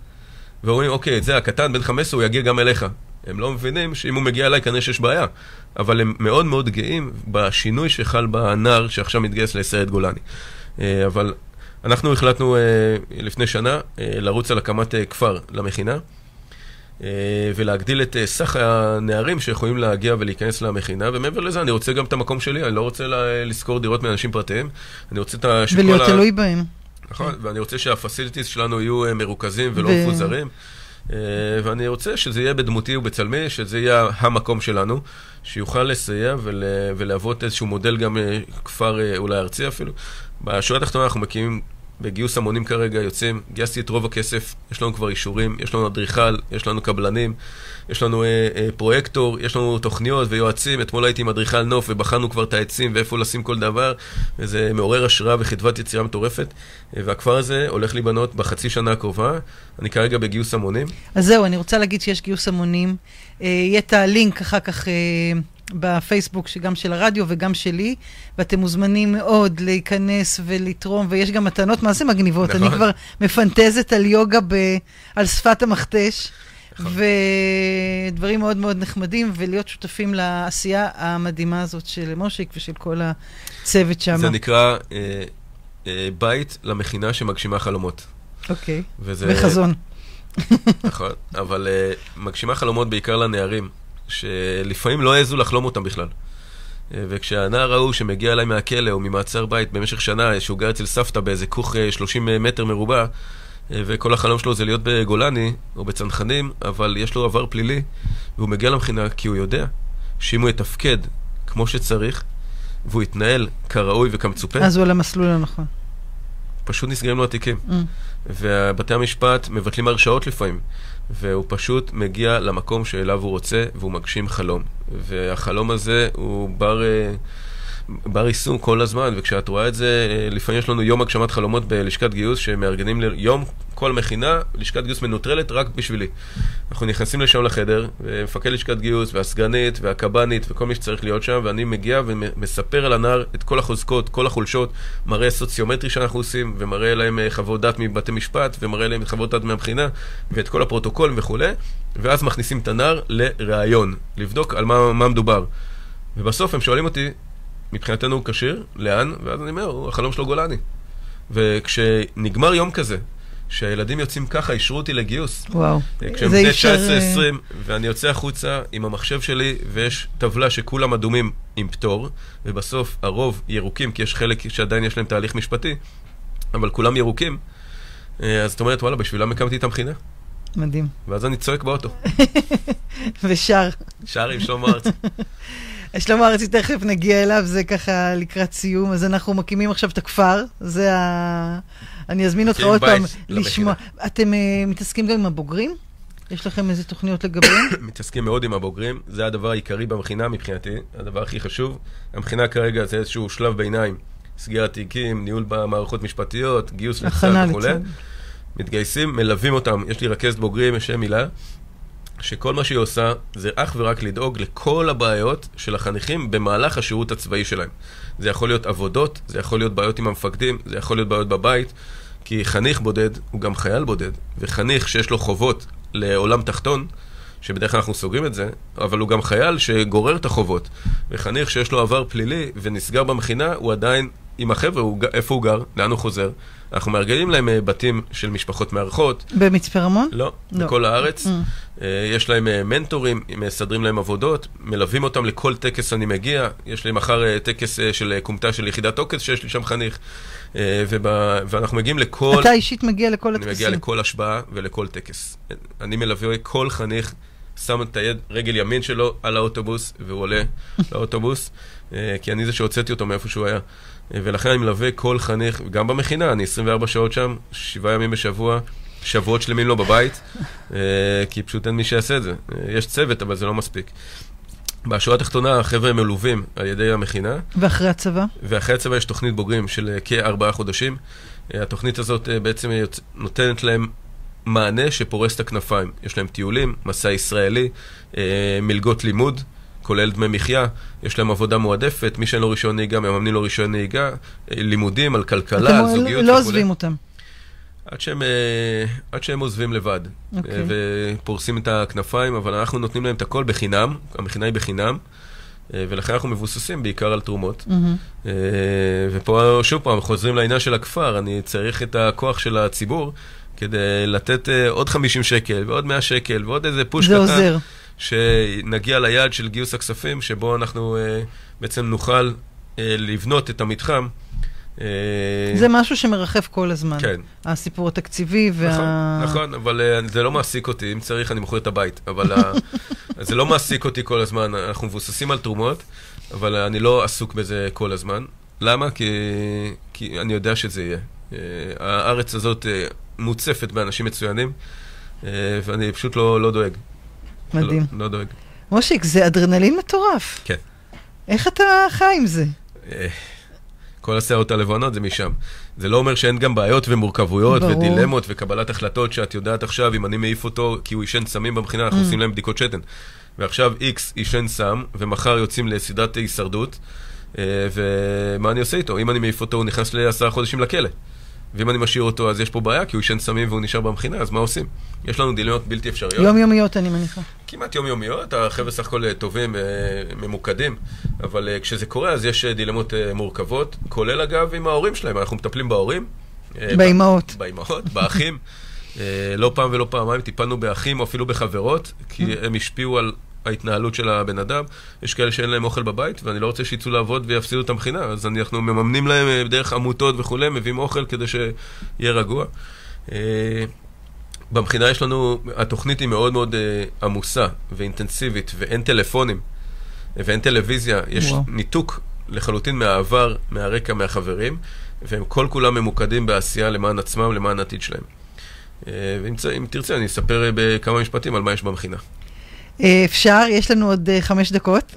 ואומרים, אוקיי, זה הקטן, בן 15, הוא יגיע גם אליך. הם לא מבינים שאם הוא מגיע אליי, כנראה שיש בעיה. אבל הם מאוד מאוד גאים בשינוי שחל בנער שעכשיו מתגייס לסיירת גולני. אה, אבל אנחנו החלטנו אה, לפני שנה אה, לרוץ על הקמת אה, כפר למכינה, ולהגדיל את סך הנערים שיכולים להגיע ולהיכנס למכינה, ומעבר לזה אני רוצה גם את המקום שלי, אני לא רוצה לשכור דירות מאנשים פרטיים, אני רוצה את ה... ולהיות ה- תלוי בהם. נכון, ואני רוצה שהפסיליטיז שלנו יהיו מרוכזים ולא ו- מפוזרים. ואני רוצה שזה יהיה בדמותי ובצלמי, שזה יהיה המקום שלנו, שיוכל לסייע ול, ולהוות איזשהו מודל גם כפר אולי ארצי אפילו. בשורה התחתונה אנחנו מקימים בגיוס המונים כרגע, יוצאים, גייסתי את רוב הכסף, יש לנו כבר אישורים, יש לנו אדריכל, יש לנו קבלנים, יש לנו אה, אה, פרויקטור, יש לנו תוכניות ויועצים. אתמול הייתי עם אדריכל נוף ובחנו כבר את העצים ואיפה לשים כל דבר, וזה מעורר השראה וחדוות יצירה מטורפת. אה, והכפר הזה הולך להיבנות בחצי שנה הקרובה. אני כרגע בגיוס המונים. אז זהו, אני רוצה להגיד שיש גיוס המונים. אה, יהיה את הלינק אחר כך... אה... בפייסבוק, שגם של הרדיו וגם שלי, ואתם מוזמנים מאוד להיכנס ולתרום, ויש גם מתנות מה זה מגניבות. נכון. אני כבר מפנטזת על יוגה ב, על שפת המכתש, נכון. ודברים מאוד מאוד נחמדים, ולהיות שותפים לעשייה המדהימה הזאת של מושיק ושל כל הצוות שם. זה נקרא אה, אה, בית למכינה שמגשימה חלומות. אוקיי, וזה... וחזון. נכון, אבל אה, מגשימה חלומות בעיקר לנערים. שלפעמים לא העזו לחלום אותם בכלל. אה, וכשהנער ההוא שמגיע אליי מהכלא או ממעצר בית במשך שנה, שהוא גר אצל סבתא באיזה כוך 30 אה, מטר מרובע, אה, וכל החלום שלו זה להיות בגולני או בצנחנים, אבל יש לו עבר פלילי, והוא מגיע למכינה כי הוא יודע שאם הוא יתפקד כמו שצריך, והוא יתנהל כראוי וכמצופה... אז הוא על המסלול הנכון. פשוט נסגרים לו התיקים. Mm. ובתי המשפט מבטלים הרשעות לפעמים. והוא פשוט מגיע למקום שאליו הוא רוצה, והוא מגשים חלום. והחלום הזה הוא בר... אה, בר יישום כל הזמן, וכשאת רואה את זה, אה, לפעמים יש לנו יום הגשמת חלומות בלשכת גיוס, שמארגנים ליום כל מכינה, לשכת גיוס מנוטרלת רק בשבילי. אנחנו נכנסים לשם לחדר, ומפקד לשכת גיוס, והסגנית, והקב"נית, וכל מי שצריך להיות שם, ואני מגיע ומספר על הנער את כל החוזקות, כל החולשות, מראה סוציומטרי שאנחנו עושים, ומראה להם אה, חוות דעת מבתי משפט, ומראה להם חוות דעת מהבחינה, ואת כל הפרוטוקולים וכולי, ואז מכניסים את הנער לראיון, לבדוק על מה, מה מדובר. ובסוף הם שואלים אותי, מבחינתנו הוא כשיר, לאן? ואז אני אומר, החלום שלו גולני. וכשנגמר יום כזה, שהילדים יוצאים ככה, אישרו אותי לגיוס. וואו. כשהם בני 19-20, ואני יוצא החוצה עם המחשב שלי, ויש טבלה שכולם אדומים עם פטור, ובסוף הרוב ירוקים, כי יש חלק שעדיין יש להם תהליך משפטי, אבל כולם ירוקים, אה, אז את אומרת, וואלה, בשבילם הקמתי את המכינה. מדהים. ואז אני צועק באוטו. ושר. שר עם שלמה ארצי. שלמה ארצי, תכף נגיע אליו, זה ככה לקראת סיום. אז אנחנו מקימים עכשיו את הכפר, זה ה... אני אזמין אותך עוד פעם לשמוע. אתם uh, מתעסקים גם עם הבוגרים? יש לכם איזה תוכניות לגביהם? מתעסקים מאוד עם הבוגרים, זה הדבר העיקרי במכינה מבחינתי, הדבר הכי חשוב. המכינה כרגע זה איזשהו שלב ביניים, סגירת תיקים, ניהול במערכות משפטיות, גיוס לצה"ל וכולי. מתגייסים, מלווים אותם, יש לי רכזת בוגרים, יש שם מילה, שכל מה שהיא עושה זה אך ורק לדאוג לכל הבעיות של החניכים במהלך השירות הצבאי שלהם. זה יכול להיות עבודות, זה יכול להיות בעיות עם המפקדים, זה יכול להיות בעיות בבית, כי חניך בודד הוא גם חייל בודד, וחניך שיש לו חובות לעולם תחתון, שבדרך כלל אנחנו סוגרים את זה, אבל הוא גם חייל שגורר את החובות. וחניך שיש לו עבר פלילי ונסגר במכינה, הוא עדיין עם החבר'ה, הוא, איפה הוא גר, לאן הוא חוזר. אנחנו מארגנים להם אה, בתים של משפחות מארחות. במצפה רמון? לא, לא, בכל הארץ. Mm. יש להם מנטורים, מסדרים להם עבודות, מלווים אותם לכל טקס אני מגיע. יש לי מחר טקס של כומתה של יחידת עוקץ, שיש לי שם חניך. ובא, ואנחנו מגיעים לכל... אתה אישית מגיע לכל הטקסים. אני מגיע לכל השבעה ולכל טקס. אני מלווה כל חניך, שם את היד, רגל ימין שלו על האוטובוס, והוא עולה לאוטובוס, כי אני זה שהוצאתי אותו מאיפה שהוא היה. ולכן אני מלווה כל חניך, גם במכינה, אני 24 שעות שם, שבעה ימים בשבוע, שבועות שלמים לא בבית, אה, כי פשוט אין מי שיעשה את זה. אה, יש צוות, אבל זה לא מספיק. בשורה התחתונה, החבר'ה מלווים על ידי המכינה. ואחרי הצבא? ואחרי הצבא יש תוכנית בוגרים של אה, כארבעה חודשים. התוכנית הזאת בעצם נותנת להם מענה שפורס את הכנפיים. יש להם טיולים, מסע ישראלי, מלגות לימוד. כולל דמי מחיה, יש להם עבודה מועדפת, מי שאין לו רישיון נהיגה, מממנים לו רישיון נהיגה, לימודים על כלכלה, על זוגיות וכו'. אתם לא עוזבים אותם. עד שהם, אה, עד שהם עוזבים לבד, okay. אה, אוקיי. ופורסים את הכנפיים, אבל אנחנו נותנים להם את הכל בחינם, המכינה היא בחינם, אה, ולכן אנחנו מבוססים בעיקר על תרומות. Mm-hmm. ופה שוב פעם, חוזרים לעניין של הכפר, אני צריך את הכוח של הציבור כדי לתת עוד 50 שקל, ועוד 100 שקל, ועוד איזה פוש קטן. זה עוזר. שנגיע ליעד של גיוס הכספים, שבו אנחנו uh, בעצם נוכל uh, לבנות את המתחם אה, זה משהו שמרחף כל הזמן. כן. הסיפור התקציבי וה... נכון, נכון, אבל אה, זה לא מעסיק אותי, אם צריך אני מוכר את הבית, אבל ה- זה לא מעסיק אותי כל הזמן, אנחנו מבוססים על תרומות, אבל אני לא עסוק בזה כל הזמן. למה? כי, כי אני יודע שזה יהיה. אה, הארץ הזאת אה, מוצפת באנשים מצוינים, אה, ואני פשוט לא, לא דואג. מדהים. לא, לא דואג. מושיק, זה אדרנלין מטורף. כן. איך אתה חי עם זה? אה, כל השערות הלבנות זה משם. זה לא אומר שאין גם בעיות ומורכבויות ברור. ודילמות וקבלת החלטות שאת יודעת עכשיו, אם אני מעיף אותו כי הוא עישן סמים במכינה, אנחנו Mm. עושים להם בדיקות שתן. ועכשיו איקס עישן סם, ומחר יוצאים לסדרת הישרדות, אה, ומה אני עושה איתו? אם אני מעיף אותו, הוא נכנס לעשרה חודשים לכלא. ואם אני משאיר אותו, אז יש פה בעיה, כי הוא עישן סמים והוא נשאר במכינה, אז מה עושים? יש לנו דילמות בלתי אפשריות. יומיומיות, אני מניחה. כמעט יומיומיות, החבר'ה סך הכל אה, טובים, אה, ממוקדים, אבל אה, כשזה קורה אז יש דילמות מורכבות, כולל אגב עם ההורים שלהם, אנחנו מטפלים בהורים. באימהות. באימהות, באחים. לא פעם ולא פעמיים טיפלנו באחים או אפילו בחברות, כי הם השפיעו על ההתנהלות של הבן אדם. יש כאלה שאין להם אוכל בבית, ואני לא רוצה שיצאו לעבוד ויפסידו את המכינה, אז אנחנו מממנים להם דרך עמותות וכולי, מביאים אוכל כדי שיהיה רגוע. במכינה יש לנו, התוכנית היא מאוד מאוד אה, עמוסה ואינטנסיבית, ואין טלפונים ואין טלוויזיה, יש וואו. ניתוק לחלוטין מהעבר, מהרקע, מהחברים, והם כל כולם ממוקדים בעשייה למען עצמם, למען העתיד שלהם. אה, ואם תרצה, אני אספר אה, בכמה משפטים על מה יש במכינה. אפשר, יש לנו עוד אה, חמש דקות.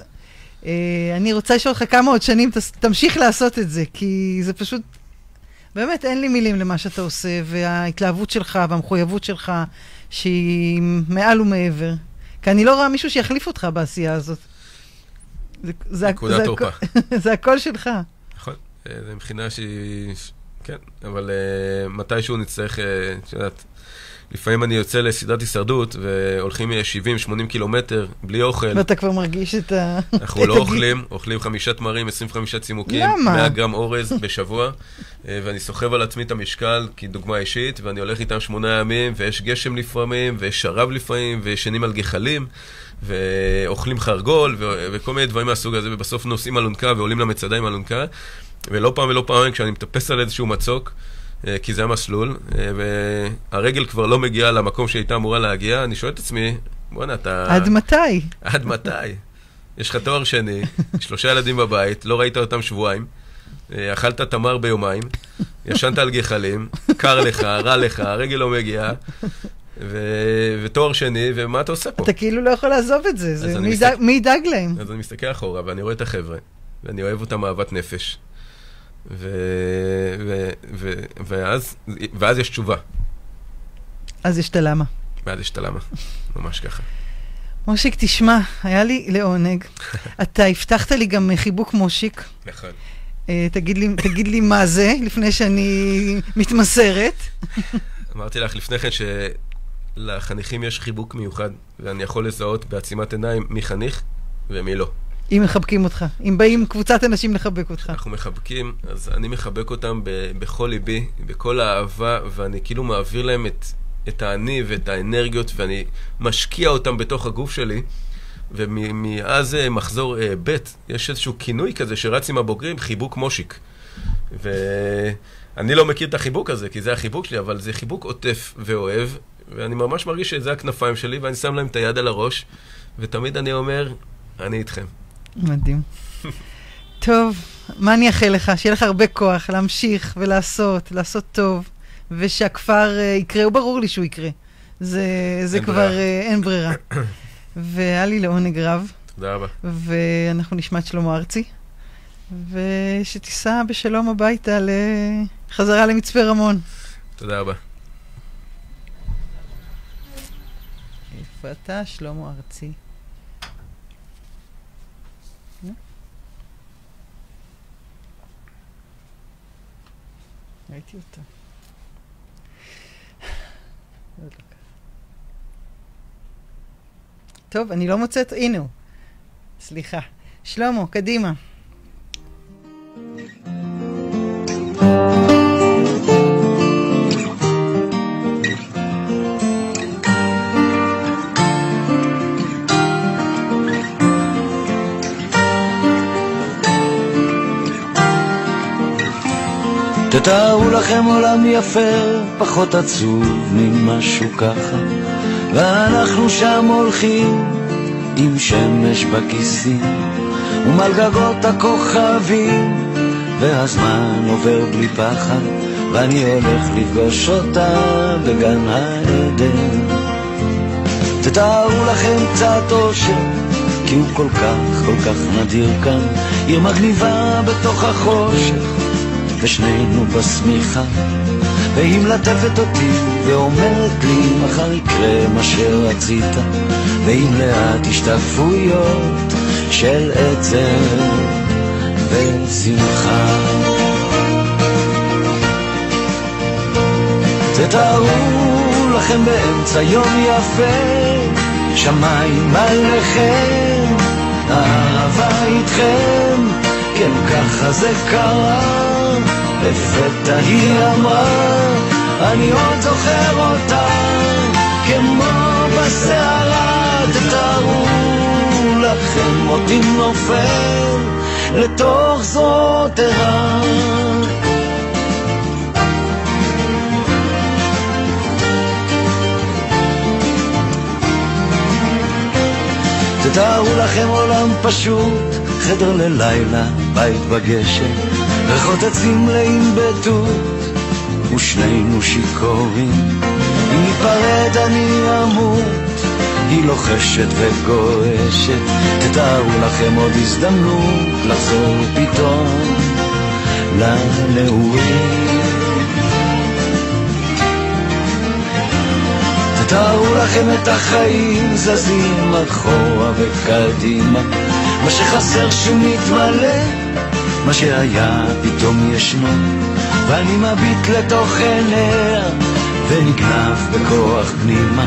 אה, אני רוצה לשאול אותך כמה עוד שנים תמשיך לעשות את זה, כי זה פשוט, באמת אין לי מילים למה שאתה עושה, וההתלהבות שלך והמחויבות שלך, שהיא מעל ומעבר. כי אני לא רואה מישהו שיחליף אותך בעשייה הזאת. זה, זה, זה, תורפה. הכל- זה הכל שלך. נכון, אה, זו מכינה שהיא... כן, אבל אה, מתישהו נצטרך, אה, את יודעת, לפעמים אני יוצא לסדרת הישרדות, והולכים 70-80 קילומטר, בלי אוכל. ואתה כבר מרגיש את ה... אנחנו לא. אוכלים, אוכלים חמישה תמרים, 25 צימוקים, למה? 100 גרם אורז בשבוע, אה, ואני סוחב על עצמי את המשקל כדוגמה אישית, ואני הולך איתם שמונה ימים, ויש גשם לפעמים, ויש שרב לפעמים, וישנים על גחלים, ואוכלים חרגול, ו- וכל מיני דברים מהסוג הזה, ובסוף נוסעים אלונקה ועולים למצדה עם אלונקה, ולא פעם ולא פעמיים כשאני מטפס על איזשהו מצוק, כי זה המסלול, אה, והרגל כבר לא מגיעה למקום שהייתה אמורה להגיע, אני שואל את עצמי, בואנה, אתה... עד מתי? עד מתי? יש לך תואר שני, שלושה ילדים בבית, לא ראית אותם שבועיים, אה, אכלת תמר ביומיים, ישנת על גחלים, קר לך, רע לך, הרגל לא מגיעה, ו- ותואר שני, ומה אתה עושה פה? אתה כאילו לא יכול לעזוב את זה, זה מי מסתכל- ידאג- מי ידאג להם? אז אני מסתכל אחורה, ואני רואה את החבר'ה, ואני אוהב אותם אהבת נפש. ו... ו... ו... ואז... ואז יש תשובה, אז יש את הלמה. ואז יש את הלמה, ממש ככה. מושיק, תשמע, היה לי לעונג. אתה הבטחת לי גם חיבוק מושיק. נכון. אה, תגיד לי, תגיד לי מה זה, לפני שאני מתמסרת. אמרתי לך לפני כן שלחניכים יש חיבוק מיוחד, ואני יכול לזהות בעצימת עיניים מי חניך ומי לא. אם מחבקים אותך, אם באים קבוצת אנשים לחבק אותך. אנחנו מחבקים, אז אני מחבק אותם ב- בכל ליבי, בכל האהבה, ואני כאילו מעביר להם את, את האני ואת האנרגיות, ואני משקיע אותם בתוך הגוף שלי. ומאז אה, מחזור אה, ב', יש איזשהו כינוי כזה שרץ עם הבוגרים, חיבוק מושיק. ואני לא מכיר את החיבוק הזה, כי זה החיבוק שלי, אבל זה חיבוק עוטף ואוהב, ואני ממש מרגיש שזה הכנפיים שלי, ואני שם להם את היד על הראש, ותמיד אני אומר, אני איתכם. מדהים. טוב, מה אני אאחל לך? שיהיה לך הרבה כוח להמשיך ולעשות, לעשות טוב, ושהכפר אה, יקרה, וברור לי שהוא יקרה. זה, זה אין כבר ברירה. אה, אין ברירה. והיה לי לעונג רב, תודה רבה. ואנחנו נשמע את שלמה ארצי, ושתיסע בשלום הביתה לחזרה למצפה רמון. תודה רבה. איפה אתה, שלמה ארצי? ראיתי. עוד לא. טוב, אני לא מוצאת, הנה הוא. סליחה. שלמה, קדימה. תתארו לכם עולם יפה, פחות עצוב ממשהו ככה, ואנחנו שם הולכים עם שמש בכיסים, ומעל גגות הכוכבים, והזמן עובר בלי פחד, ואני הולך לפגוש אותה בגן העדן. תתארו לכם קצת אושר, כי הוא כל כך, כל כך נדיר כאן, עיר מגניבה בתוך החושך, ושנינו בשמיכה. והיא מלטפת אותי ואומרת לי מחר יקרה מה שרצית ועם לאט השתקפויות של עצם ושמחה תתארו לכם באמצע יום יפה שמיים עליכם אהבה איתכם כן ככה זה קרה לפתע היא אמרה, אני עוד זוכר אותה, כמו בסערה, תתארו לכם אותי נופל לתוך זרועות ערה. תתארו לכם עולם פשוט, חדר ללילה, בית בגשם, ריחות עצים מלאים בתות, ושנינו שיכורים. אם ניפרד אני אמות, היא לוחשת וגועשת, תתארו לכם עוד הזדמנות לחזור פתאום לנעורים. תארו לכם את החיים זזים אחורה וקדימה, מה שחסר שמתמלא מה שהיה פתאום ישנו, ואני מביט לתוך עיניה, ונגנב בכוח פנימה.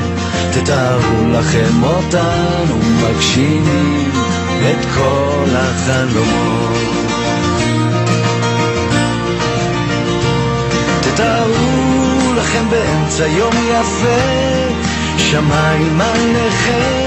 תתארו לכם אותנו מגשימים את כל החלומות. תתארו לכם באמצע יום יפה, שמיים עליכם